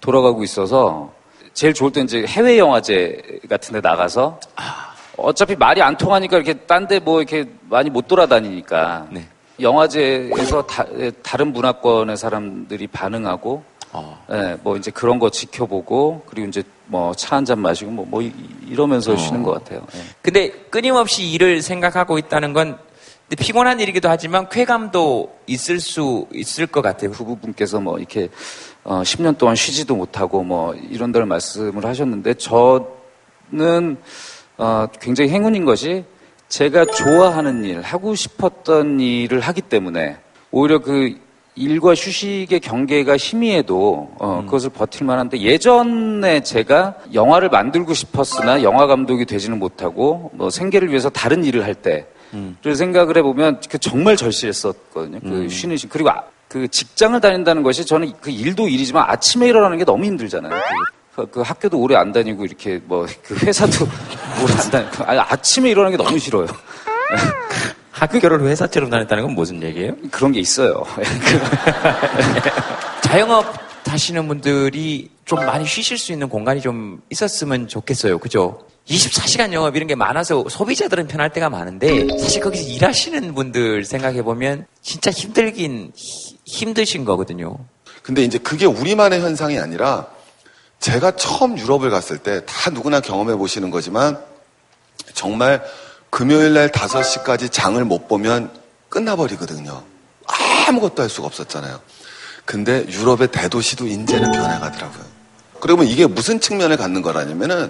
돌아가고 있어서 제일 좋을 때 이제 해외 영화제 같은 데 나가서 어차피 말이 안 통하니까 이렇게 딴 데 뭐 이렇게 많이 못 돌아다니니까 영화제에서 다, 른 문화권의 사람들이 반응하고 예, 뭐 이제 그런 거 지켜보고 그리고 이제 뭐 차 한 잔 마시고 뭐, 뭐 이- 이러면서 어. 쉬는 것 같아요. 예. 근데 끊임없이 일을 생각하고 있다는 건 피곤한 일이기도 하지만 쾌감도 있을 수 있을 것 같아요. 부부분께서 뭐 이렇게 어, 10년 동안 쉬지도 못하고 뭐 이런다는 말씀을 하셨는데 저는 어, 굉장히 행운인 것이 제가 좋아하는 일, 하고 싶었던 일을 하기 때문에 오히려 그 일과 휴식의 경계가 희미해도 어, 그것을 버틸 만한데 예전에 제가 영화를 만들고 싶었으나 영화 감독이 되지는 못하고 뭐 생계를 위해서 다른 일을 할 때를 생각을 해보면 그 정말 절실했었거든요. 그 음. 쉬는 시 그리고 아- 그 직장을 다닌다는 것이 저는 그 일도 일이지만 아침에 일어나는 게 너무 힘들잖아요. 그, 그 학교도 오래 안 다니고 이렇게 뭐 그 회사도 오래 안 다니고 아니, 아침에 일어나는 게 너무 싫어요. 학교를 회사처럼 다녔다는 건 무슨 얘기예요? 그런 게 있어요. 자영업 하시는 분들이 좀 많이 쉬실 수 있는 공간이 좀 있었으면 좋겠어요. 그죠? 24시간 영업 이런 게 많아서 소비자들은 편할 때가 많은데 사실 거기서 일하시는 분들 생각해 보면 진짜 힘들긴 히- 힘드신 거거든요. 근데 이제 그게 우리만의 현상이 아니라 제가 처음 유럽을 갔을 때 다 누구나 경험해 보시는 거지만 정말 금요일 날 5시까지 장을 못 보면 끝나버리거든요. 아무것도 할 수가 없었잖아요. 근데 유럽의 대도시도 이제는 변해가더라고요. 그러면 이게 무슨 측면을 갖는 거라냐면은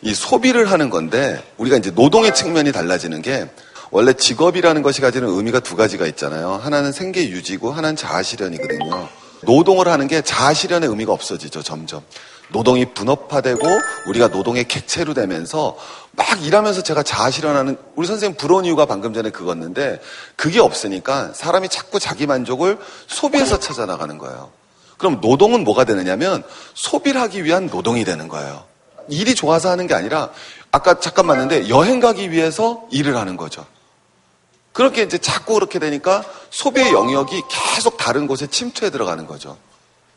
이 소비를 하는 건데 우리가 이제 노동의 측면이 달라지는 게 원래 직업이라는 것이 가지는 의미가 두 가지가 있잖아요. 하나는 생계 유지고 하나는 자아 실현이거든요. 노동을 하는 게 자아 실현의 의미가 없어지죠, 점점. 노동이 분업화되고 우리가 노동의 객체로 되면서 막 일하면서 제가 자아 실현하는 우리 선생님 부러운 이유가 방금 전에 그거였는데 그게 없으니까 사람이 자꾸 자기 만족을 소비에서 찾아 나가는 거예요. 그럼 노동은 뭐가 되느냐면 소비를 하기 위한 노동이 되는 거예요. 일이 좋아서 하는 게 아니라 아까 잠깐 봤는데 여행 가기 위해서 일을 하는 거죠. 그렇게 이제 자꾸 그렇게 되니까 소비의 영역이 계속 다른 곳에 침투해 들어가는 거죠.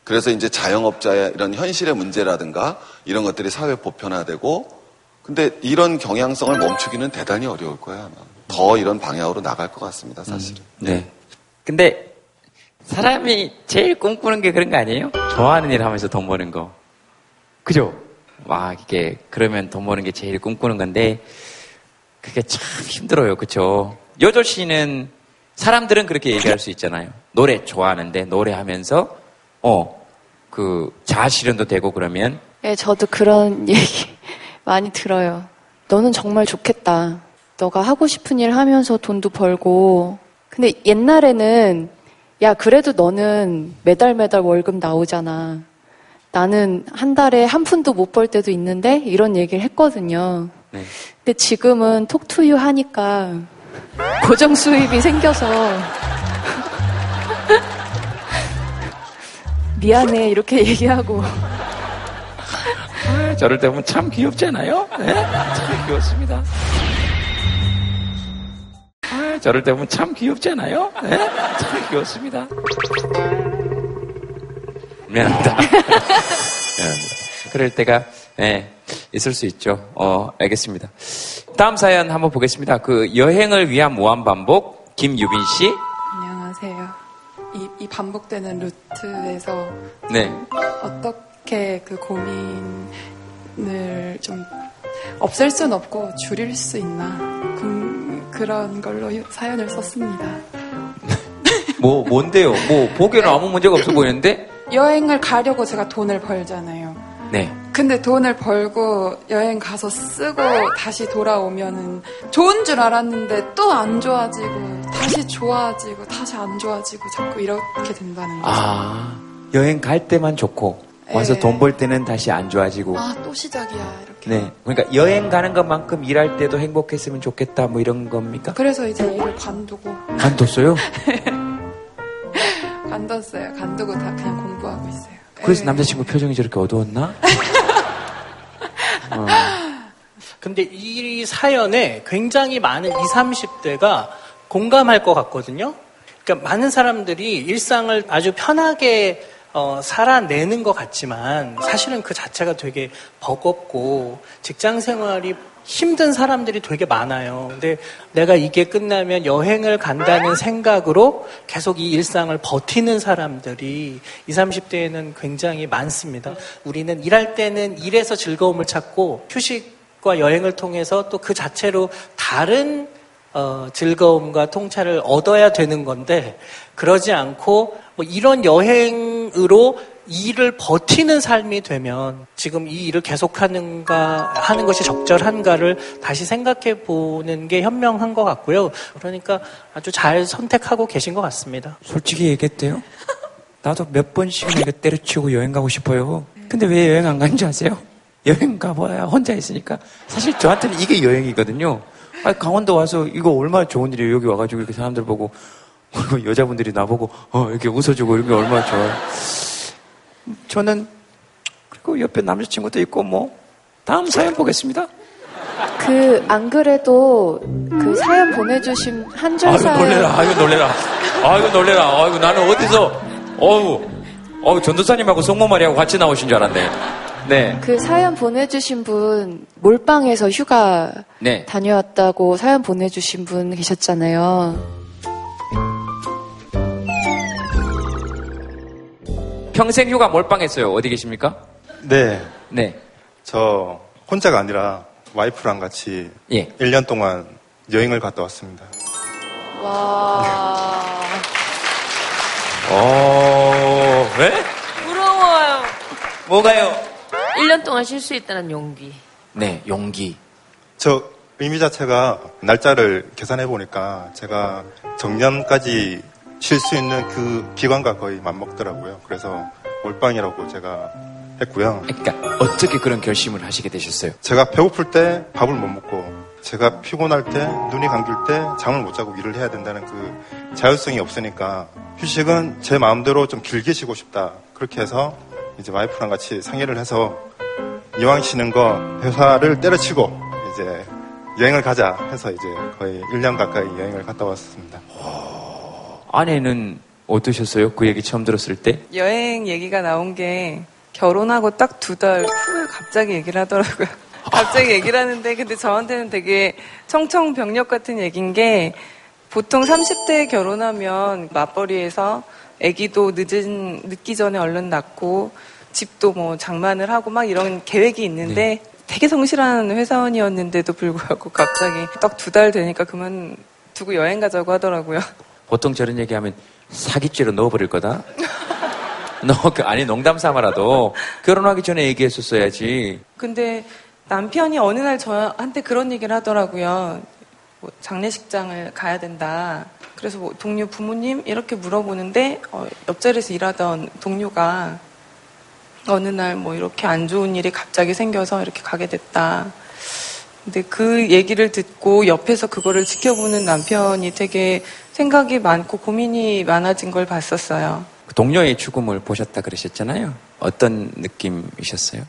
그래서 이제 자영업자의 이런 현실의 문제라든가 이런 것들이 사회 보편화되고 근데 이런 경향성을 멈추기는 대단히 어려울 거예요. 아마. 더 이런 방향으로 나갈 것 같습니다, 사실은. 네. 근데 사람이 제일 꿈꾸는 게 그런 거 아니에요? 좋아하는 일 하면서 돈 버는 거. 그죠? 와, 이게 그러면 돈 버는 게 제일 꿈꾸는 건데 그게 참 힘들어요. 그쵸? 여조 씨는 사람들은 그렇게 얘기할 수 있잖아요. 노래 좋아하는데 노래하면서 어, 그 자아 실현도 되고 그러면 예, 저도 그런 얘기 많이 들어요. 너는 정말 좋겠다. 너가 하고 싶은 일 하면서 돈도 벌고. 근데 옛날에는 야, 그래도 너는 매달 매달 월급 나오잖아. 나는 한 달에 한 푼도 못 벌 때도 있는데 이런 얘기를 했거든요. 네. 근데 지금은 톡투유 하니까 고정 수입이 생겨서 미안해 이렇게 얘기하고 아, 저럴 때 보면 참 귀엽잖아요. 네? 참 귀엽습니다. 아, 저럴 때 보면 참 귀엽잖아요. 네? 참 귀엽습니다. 미안합니다. 미안합니다. 그럴 때가 네, 있을 수 있죠. 어, 알겠습니다. 다음 사연 한번 보겠습니다. 그 여행을 위한 무한 반복 김유빈 씨. 반복되는 루트에서 네. 어떻게 그 고민을 좀 없앨 순 없고 줄일 수 있나 그, 그런 걸로 사연을 썼습니다. 뭐 뭔데요? 뭐 보기에는 아무 문제가 없어 보이는데. 여행을 가려고 제가 돈을 벌잖아요. 네. 근데 돈을 벌고 여행 가서 쓰고 다시 돌아오면은 좋은 줄 알았는데 또 안 좋아지고 다시 좋아지고 다시 안 좋아지고 자꾸 이렇게 된다는 거죠. 아 여행 갈 때만 좋고 와서 네. 돈벌 때는 다시 안 좋아지고. 아, 또 시작이야. 이렇게. 네. 그러니까 여행 가는 것만큼 일할 때도 행복했으면 좋겠다 뭐 이런 겁니까? 그래서 이제 일을 관두고 안 뒀어요? 관뒀어요. 관두고 다 그냥 공부하고 있어요. 그래서 네. 남자친구 표정이 저렇게 어두웠나? 어. 근데 이 사연에 굉장히 많은 20, 30대가 공감할 것 같거든요. 그러니까 많은 사람들이 일상을 아주 편하게 어, 살아내는 것 같지만 사실은 그 자체가 되게 버겁고 직장 생활이 힘든 사람들이 되게 많아요. 근데 내가 이게 끝나면 여행을 간다는 생각으로 계속 이 일상을 버티는 사람들이 20, 30대에는 굉장히 많습니다. 우리는 일할 때는 일에서 즐거움을 찾고 휴식과 여행을 통해서 또 그 자체로 다른 어, 즐거움과 통찰을 얻어야 되는 건데 그러지 않고 뭐 이런 여행으로 일을 버티는 삶이 되면 지금 이 일을 계속하는가 하는 것이 적절한가를 다시 생각해 보는 게 현명한 것 같고요. 그러니까 아주 잘 선택하고 계신 것 같습니다. 솔직히 얘기했대요. 나도 몇 번씩이나 이거 때려치우고 여행 가고 싶어요. 근데 왜 여행 안 가는지 아세요? 여행 가봐야 혼자 있으니까. 사실 저한테는 이게 여행이거든요. 아 강원도 와서 이거 얼마나 좋은 일이에요. 여기 와가지고 이렇게 사람들 보고, 여자분들이 나보고, 어, 이렇게 웃어주고 이런 게 얼마나 좋아요. 저는, 그리고 옆에 남자친구도 있고, 뭐, 다음 사연 보겠습니다. 그 안 그래도 그 사연 보내주신 한줄 아이고, 사연 놀래라. 아이고, 놀래라. 아이고, 놀래라. 아이고, 나는 어디서, 어우, 어, 전도사님하고 송모마리하고 같이 나오신 줄 알았네. 네. 그 사연 보내주신 분 몰빵에서 휴가 네. 다녀왔다고 사연 보내주신 분 계셨잖아요. 평생 휴가 몰빵했어요. 어디 계십니까? 네. 네. 저 혼자가 아니라 와이프랑 같이 예. 1년 동안 여행을 갔다 왔습니다. 와. 어, 왜? 부러워요. 뭐가요? 1년 동안 쉴 수 있다는 용기. 네, 용기. 저 의미 자체가 날짜를 계산해 보니까 제가 정년까지 쉴 수 있는 그 기간과 거의 맞먹더라고요. 그래서 몰빵이라고 제가 했고요. 그러니까 어떻게 그런 결심을 하시게 되셨어요? 제가 배고플 때 밥을 못 먹고 제가 피곤할 때 눈이 감길 때 잠을 못 자고 일을 해야 된다는 그 자율성이 없으니까 휴식은 제 마음대로 좀 길게 쉬고 싶다. 그렇게 해서 이제 와이프랑 같이 상의를 해서 이왕 쉬는 거 회사를 때려치고 이제 여행을 가자 해서 이제 거의 1년 가까이 여행을 갔다 왔습니다. 아내는 어떠셨어요? 그 얘기 처음 들었을 때? 여행 얘기가 나온 게 결혼하고 딱 두 달 후에 갑자기 얘기를 하더라고요. 갑자기 얘기를 하는데 근데 저한테는 되게 청청병력 같은 얘기인 게 보통 30대에 결혼하면 맞벌이에서 아기도 늦은 늦기 전에 얼른 낳고 집도 뭐 장만을 하고 막 이런 계획이 있는데 되게 성실한 회사원이었는데도 불구하고 갑자기 딱 두 달 되니까 그만 두고 여행 가자고 하더라고요. 보통 저런 얘기하면 사기죄로 넣어버릴 거다. 너, 그, 아니, 농담 삼아라도 결혼하기 전에 얘기했었어야지. 근데 남편이 어느 날 저한테 그런 얘기를 하더라고요. 뭐 장례식장을 가야 된다. 그래서 뭐 동료 부모님 이렇게 물어보는데 어, 옆자리에서 일하던 동료가 어느 날 뭐 이렇게 안 좋은 일이 갑자기 생겨서 이렇게 가게 됐다. 근데 그 얘기를 듣고 옆에서 그거를 지켜보는 남편이 되게 생각이 많고 고민이 많아진 걸 봤었어요. 그 동료의 죽음을 보셨다 그러셨잖아요. 어떤 느낌이셨어요?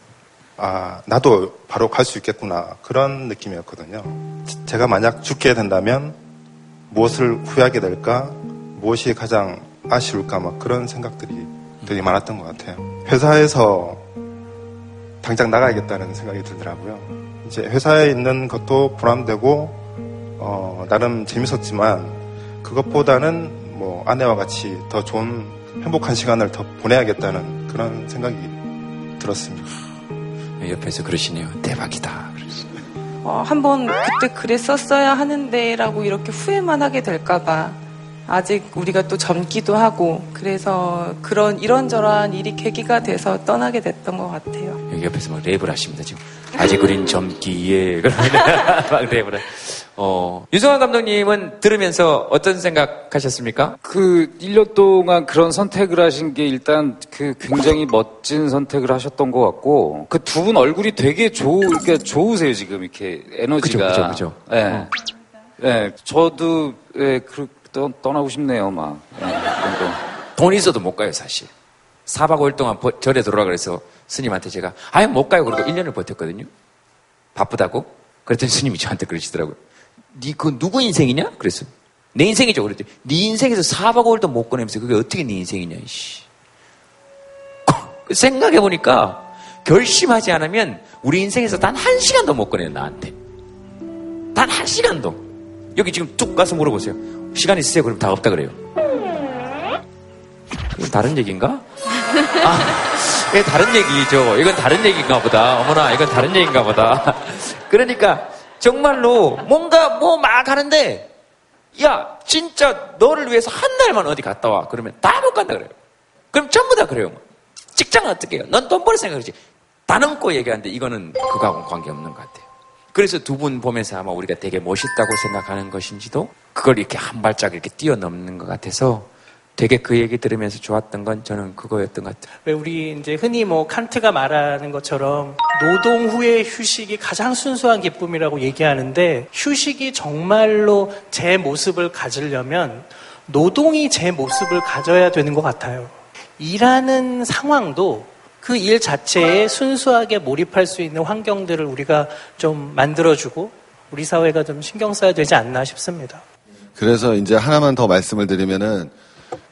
아, 나도 바로 갈 수 있겠구나. 그런 느낌이었거든요. 제가 만약 죽게 된다면 무엇을 후회하게 될까? 무엇이 가장 아쉬울까? 막 그런 생각들이 되게 많았던 것 같아요. 회사에서 당장 나가야겠다는 생각이 들더라고요. 이제 회사에 있는 것도 보람되고, 어, 나름 재밌었지만, 그것보다는 뭐 아내와 같이 더 좋은 행복한 시간을 더 보내야겠다는 그런 생각이 들었습니다. 옆에서 그러시네요. 대박이다. 어, 한번 그때 그랬었어야 하는데라고 이렇게 후회만 하게 될까봐 아직 우리가 또 젊기도 하고 그래서 그런 이런저런 일이 계기가 돼서 떠나게 됐던 것 같아요. 여기 옆에서 막 랩을 하십니다, 지금. 아직 우린 젊기에. 막 랩을 하 어, 유승환 감독님은 들으면서 어떤 생각 하셨습니까? 그 1년 동안 그런 선택을 하신 게 일단 그 굉장히 멋진 선택을 하셨던 것 같고 그 두 분 얼굴이 되게 좋, 그러니까 좋으세요 지금 이렇게 에너지가. 그죠, 그죠, 그죠. 예. 어. 예, 저도 예, 그 떠, 떠나고 싶네요, 막. 예. 돈 있어도 못 가요, 사실. 4박 5일 동안 버- 절에 들어라 그래서 스님한테 제가 아예 못 가요. 그러고 1년을 버텼거든요. 바쁘다고. 그랬더니 스님이 저한테 그러시더라고요. 니그 누구 인생이냐? 그랬어. 내 인생이죠. 그랬더니 네 인생에서 4박 5일도 못 보내면서 그게 어떻게 네 인생이냐, 이씨. 생각해 보니까 결심하지 않으면 우리 인생에서 단 한 시간도 못 보내요, 나한테. 단 한 시간도. 여기 지금 뚝 가서 물어보세요. 시간 있으세요? 그럼 다 없다 그래요. 이건 다른 얘기인가? 아, 이게 다른 얘기죠. 이건 다른 얘기인가 보다. 어머나, 이건 다른 얘기인가 보다. 그러니까 정말로 뭔가 뭐 막 하는데 야, 진짜 너를 위해서 한 달만 어디 갔다 와. 그러면 다 못 간다 그래요. 그럼 전부 다 그래요. 직장은 어떻게 해요? 넌 돈 벌 생각이지. 다 넘고 얘기하는데 이거는 그거하고는 관계없는 것 같아요. 그래서 두 분 보면서 아마 우리가 되게 멋있다고 생각하는 것인지도 그걸 이렇게 한 발짝 이렇게 뛰어넘는 것 같아서 되게 그 얘기 들으면서 좋았던 건 저는 그거였던 것 같아요. 왜 우리 이제 흔히 뭐 칸트가 말하는 것처럼 노동 후의 휴식이 가장 순수한 기쁨이라고 얘기하는데 휴식이 정말로 제 모습을 가지려면 노동이 제 모습을 가져야 되는 것 같아요. 일하는 상황도 그 일 자체에 순수하게 몰입할 수 있는 환경들을 우리가 좀 만들어주고 우리 사회가 좀 신경 써야 되지 않나 싶습니다. 그래서 이제 하나만 더 말씀을 드리면은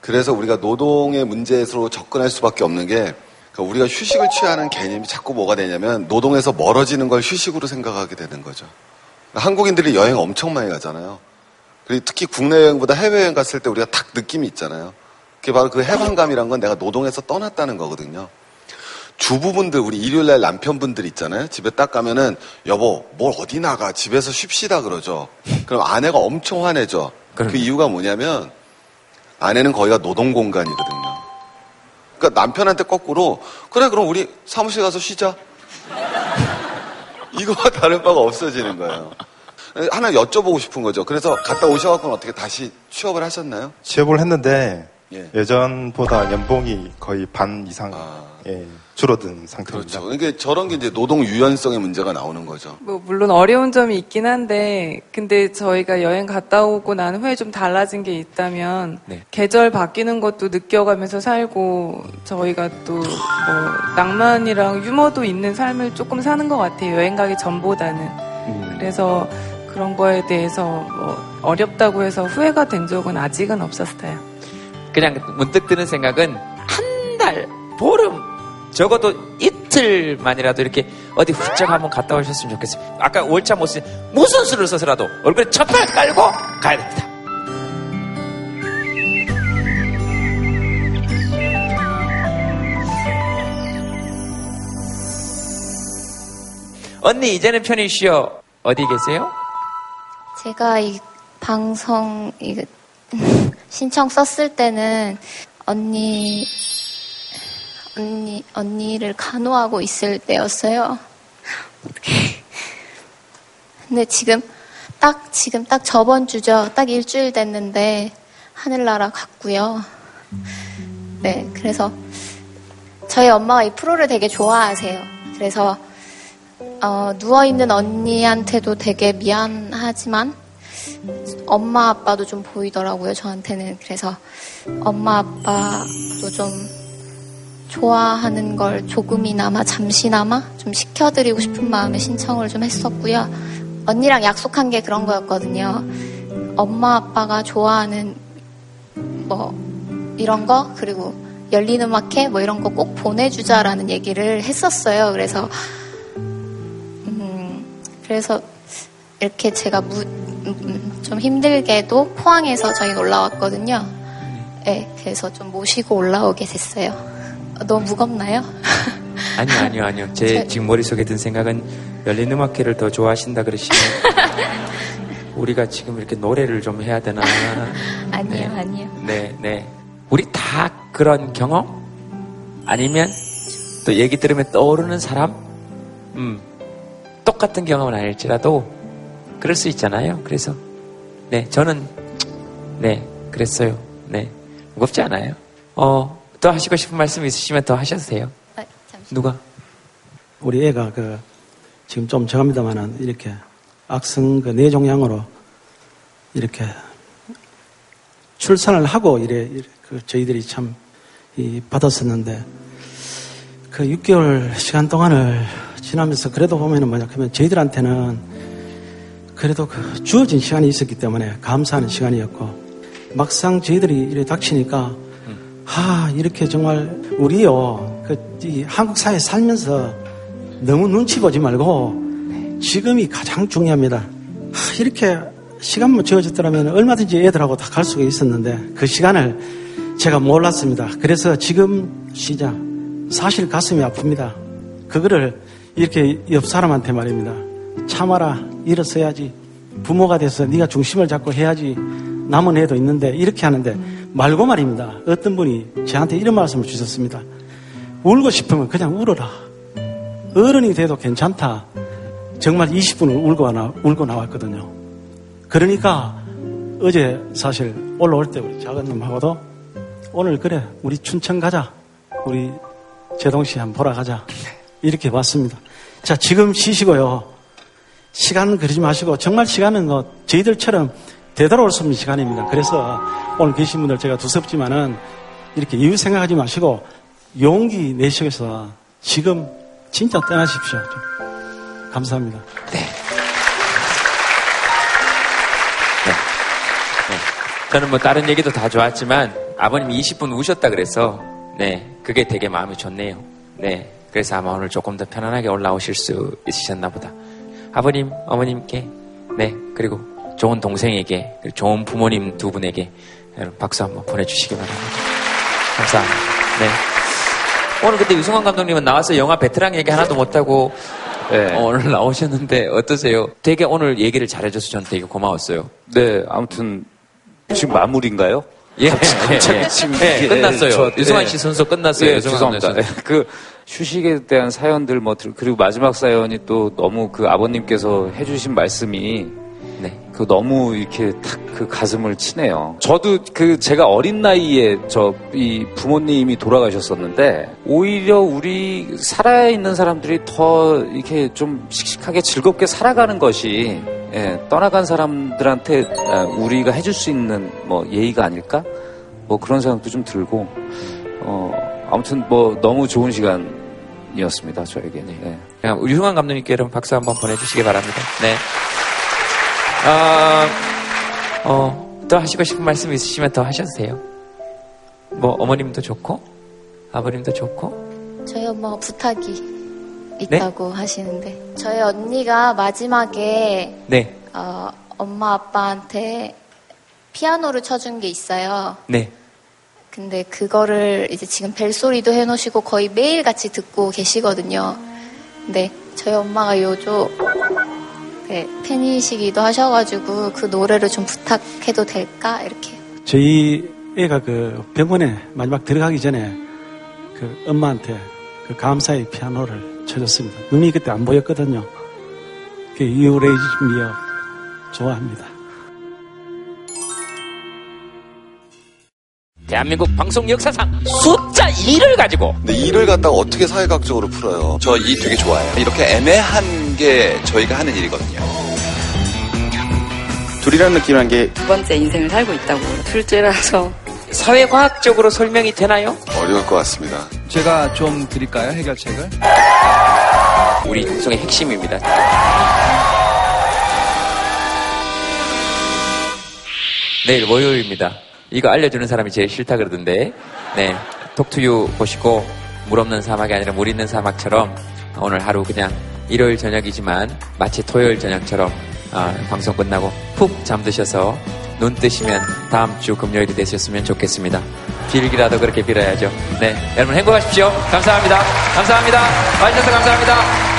그래서 우리가 노동의 문제로 접근할 수밖에 없는 게 그러니까 우리가 휴식을 취하는 개념이 자꾸 뭐가 되냐면 노동에서 멀어지는 걸 휴식으로 생각하게 되는 거죠. 한국인들이 여행 엄청 많이 가잖아요. 그리고 특히 국내 여행보다 해외 여행 갔을 때 우리가 딱 느낌이 있잖아요. 그게 바로 그 해방감이란 건 내가 노동에서 떠났다는 거거든요. 주부분들 우리 일요일날 남편분들 있잖아요. 집에 딱 가면은 여보 뭘 어디 나가 집에서 쉽시다 그러죠. 그럼 아내가 엄청 화내죠. 그 이유가 뭐냐면 아내는 거기가 노동 공간이거든요. 그러니까 남편한테 거꾸로 그래 그럼 우리 사무실 가서 쉬자. 이거와 다른 바가 없어지는 거예요. 하나 여쭤보고 싶은 거죠. 그래서 갔다 오셔갖고는 어떻게 다시 취업을 하셨나요? 취업을 했는데 예. 예. 전보다 연봉이 거의 반 이상 예, 줄어든 상태입니다. 그렇죠. 그러니까 저런 게 이제 노동 유연성의 문제가 나오는 거죠. 뭐 물론 어려운 점이 있긴 한데 근데 저희가 여행 갔다 오고 난 후에 좀 달라진 게 있다면 네. 계절 바뀌는 것도 느껴가면서 살고 저희가 또 뭐 낭만이랑 유머도 있는 삶을 조금 사는 것 같아요 여행 가기 전보다는 음. 그래서 그런 거에 대해서 뭐 어렵다고 해서 후회가 된 적은 아직은 없었어요. 그냥 문득 드는 생각은 한 달, 보름, 적어도 이틀만이라도 이렇게 어디 훌쩍 한번 갔다 오셨으면 좋겠어요. 아까 월차 못 쓰, 무슨 수를 써서라도 얼굴에 첫발 깔고 가야 됩니다. 언니, 이제는 편히 쉬어. 어디 계세요? 제가 이 방송 이 신청 썼을 때는 언니 언니 언니를 간호하고 있을 때였어요. 근데 지금 딱 지금 딱 저번 주죠. 딱 일주일 됐는데 하늘나라 갔고요. 네, 그래서 저희 엄마가 이 프로를 되게 좋아하세요. 그래서 어, 누워있는 언니한테도 되게 미안하지만 엄마 아빠도 좀 보이더라고요, 저한테는. 그래서 엄마 아빠도 좀 좋아하는 걸 조금이나마 잠시나마 좀 시켜드리고 싶은 마음에 신청을 좀 했었고요. 언니랑 약속한 게 그런 거였거든요. 엄마 아빠가 좋아하는 뭐 이런 거 그리고 열린 음악회 뭐 이런 거 꼭 보내주자라는 얘기를 했었어요. 그래서 음, 그래서 이렇게 제가 무, 음, 좀 힘들게도 포항에서 저희 올라왔거든요. 네, 그래서 좀 모시고 올라오게 됐어요. 어, 너무 무겁나요? 아니요, 아니요, 아니요. 제 저- 지금 머릿속에 든 생각은 열린 음악회를 더 좋아하신다 그러시면 우리가 지금 이렇게 노래를 좀 해야 되나. 아니요, 아니요. 네, 네. 우리 다 그런 경험? 아니면 또 얘기 들으면 떠오르는 사람? 음. 똑같은 경험은 아닐지라도 그럴 수 있잖아요. 그래서 네, 저는 네, 그랬어요. 네. 무겁지 않아요. 어, 또 하시고 싶은 말씀 있으시면 더 하셔도 돼요. 누가? 우리 애가 그 지금 좀 정합니다만은 이렇게 악성 그 뇌종양으로 이렇게 출산을 하고 이래, 이래 그 저희들이 참 이, 받았었는데 그 6개월 시간 동안을 지나면서 그래도 보면은 뭐냐 그러면 저희들한테는 그래도 그 주어진 시간이 있었기 때문에 감사하는 시간이었고 막상 저희들이 이래 닥치니까 아 이렇게 정말 우리요 그 이 한국 사회 살면서 너무 눈치 보지 말고 지금이 가장 중요합니다. 아, 이렇게 시간만 주어졌더라면 얼마든지 애들하고 다 갈 수가 있었는데 그 시간을 제가 몰랐습니다. 그래서 지금 시작 사실 가슴이 아픕니다. 그거를 이렇게 옆 사람한테 말입니다. 참아라 일어서야지 부모가 돼서 네가 중심을 잡고 해야지 남은 애도 있는데 이렇게 하는데 말고 말입니다. 어떤 분이 저한테 이런 말씀을 주셨습니다. 울고 싶으면 그냥 울어라. 어른이 돼도 괜찮다. 정말 20분을 울고, 나, 울고 나왔거든요. 그러니까 어제 사실 올라올 때 우리 작은 놈하고도 오늘 그래 우리 춘천 가자. 우리 제동 씨 한번 보러 가자. 이렇게 왔습니다. 자 지금 쉬시고요. 시간 그러지 마시고 정말 시간은 뭐 저희들처럼 되돌아올 수 없는 시간입니다. 그래서 오늘 계신 분들 제가 두섭지만은 이렇게 이유 생각하지 마시고 용기 내셔서 지금 진짜 떠나십시오. 좀 감사합니다. 저는 뭐 다른 얘기도 다 좋았지만 아버님이 20분 우셨다 그래서 네 그게 되게 마음이 좋네요. 네 그래서 아마 오늘 조금 더 편안하게 올라오실 수 있으셨나 보다. 아버님 어머님께 네 그리고 좋은 동생에게 좋은 부모님 두 분에게 여러분 박수 한번 보내주시기 바랍니다. 감사합니다. 네. 오늘 그때 유승환 감독님은 나와서 영화 베테랑 얘기 하나도 못하고 네. 어, 오늘 나오셨는데 어떠세요? 되게 오늘 얘기를 잘해줘서 저는 되게 고마웠어요. 네, 아무튼 지금 마무리인가요? 예, 갑자기 예, 지금 예, 이게, 끝났어요. 저- 유승환 예. 씨 순서 끝났어요. 예, 유승환 죄송합니다. 선수. 예, 그 휴식에 대한 사연들 뭐 들- 그리고 마지막 사연이 또 너무 그 아버님께서 해주신 말씀이 그 너무 이렇게 탁 그 가슴을 치네요. 저도 그 제가 어린 나이에 저 이 부모님이 돌아가셨었는데 오히려 우리 살아 있는 사람들이 더 이렇게 좀 씩씩하게 즐겁게 살아가는 것이 예, 떠나간 사람들한테 아, 우리가 해줄 수 있는 뭐 예의가 아닐까? 뭐 그런 생각도 좀 들고 어 아무튼 뭐 너무 좋은 시간이었습니다 저에게. 네. 그냥 우리 유승환 감독님께 여러분 박수 한번 보내주시기 바랍니다. 네. 아, 어, 또 하시고 싶은 말씀 있으시면 더 하셔도 돼요. 뭐, 어머님도 좋고, 아버님도 좋고, 저희 엄마가 부탁이 있다고 하시는데 저희 언니가 마지막에 네, 어, 엄마 아빠한테 피아노를 쳐준 게 있어요. 네. 근데 그거를 이제 지금 벨소리도 해놓으시고 거의 매일 같이 듣고 계시거든요. 근데 저희 엄마가 요조 네, 팬이시기도 하셔가지고 그 노래를 좀 부탁해도 될까 이렇게. 저희 애가 그 병원에 마지막 들어가기 전에 그 엄마한테 그 감사의 피아노를 쳐줬습니다. 눈이 그때 안 보였거든요. 그 You Raise Me Up 좋아합니다. 대한민국 방송 역사상 숫 자 2를 가지고 근데 일을 갖다가 어떻게 사회학적으로 풀어요? 저 이 되게 좋아해요. 이렇게 애매한 게 저희가 하는 일이거든요. 둘이라는 느낌이란 게 두 번째 인생을 살고 있다고. 둘째라서. 사회과학적으로 설명이 되나요? 어려울 것 같습니다. 제가 좀 드릴까요? 해결책을? 우리 방송의 핵심입니다. 내일 월요일입니다. 이거 알려주는 사람이 제일 싫다 그러던데, 네. 톡투유 보시고, 물 없는 사막이 아니라 물 있는 사막처럼, 오늘 하루 그냥 일요일 저녁이지만, 마치 토요일 저녁처럼, 아, 방송 끝나고 푹 잠드셔서, 눈 뜨시면 다음 주 금요일이 되셨으면 좋겠습니다. 빌기라도 그렇게 빌어야죠. 네. 여러분 행복하십시오. 감사합니다. 감사합니다. 와주셔서 감사합니다.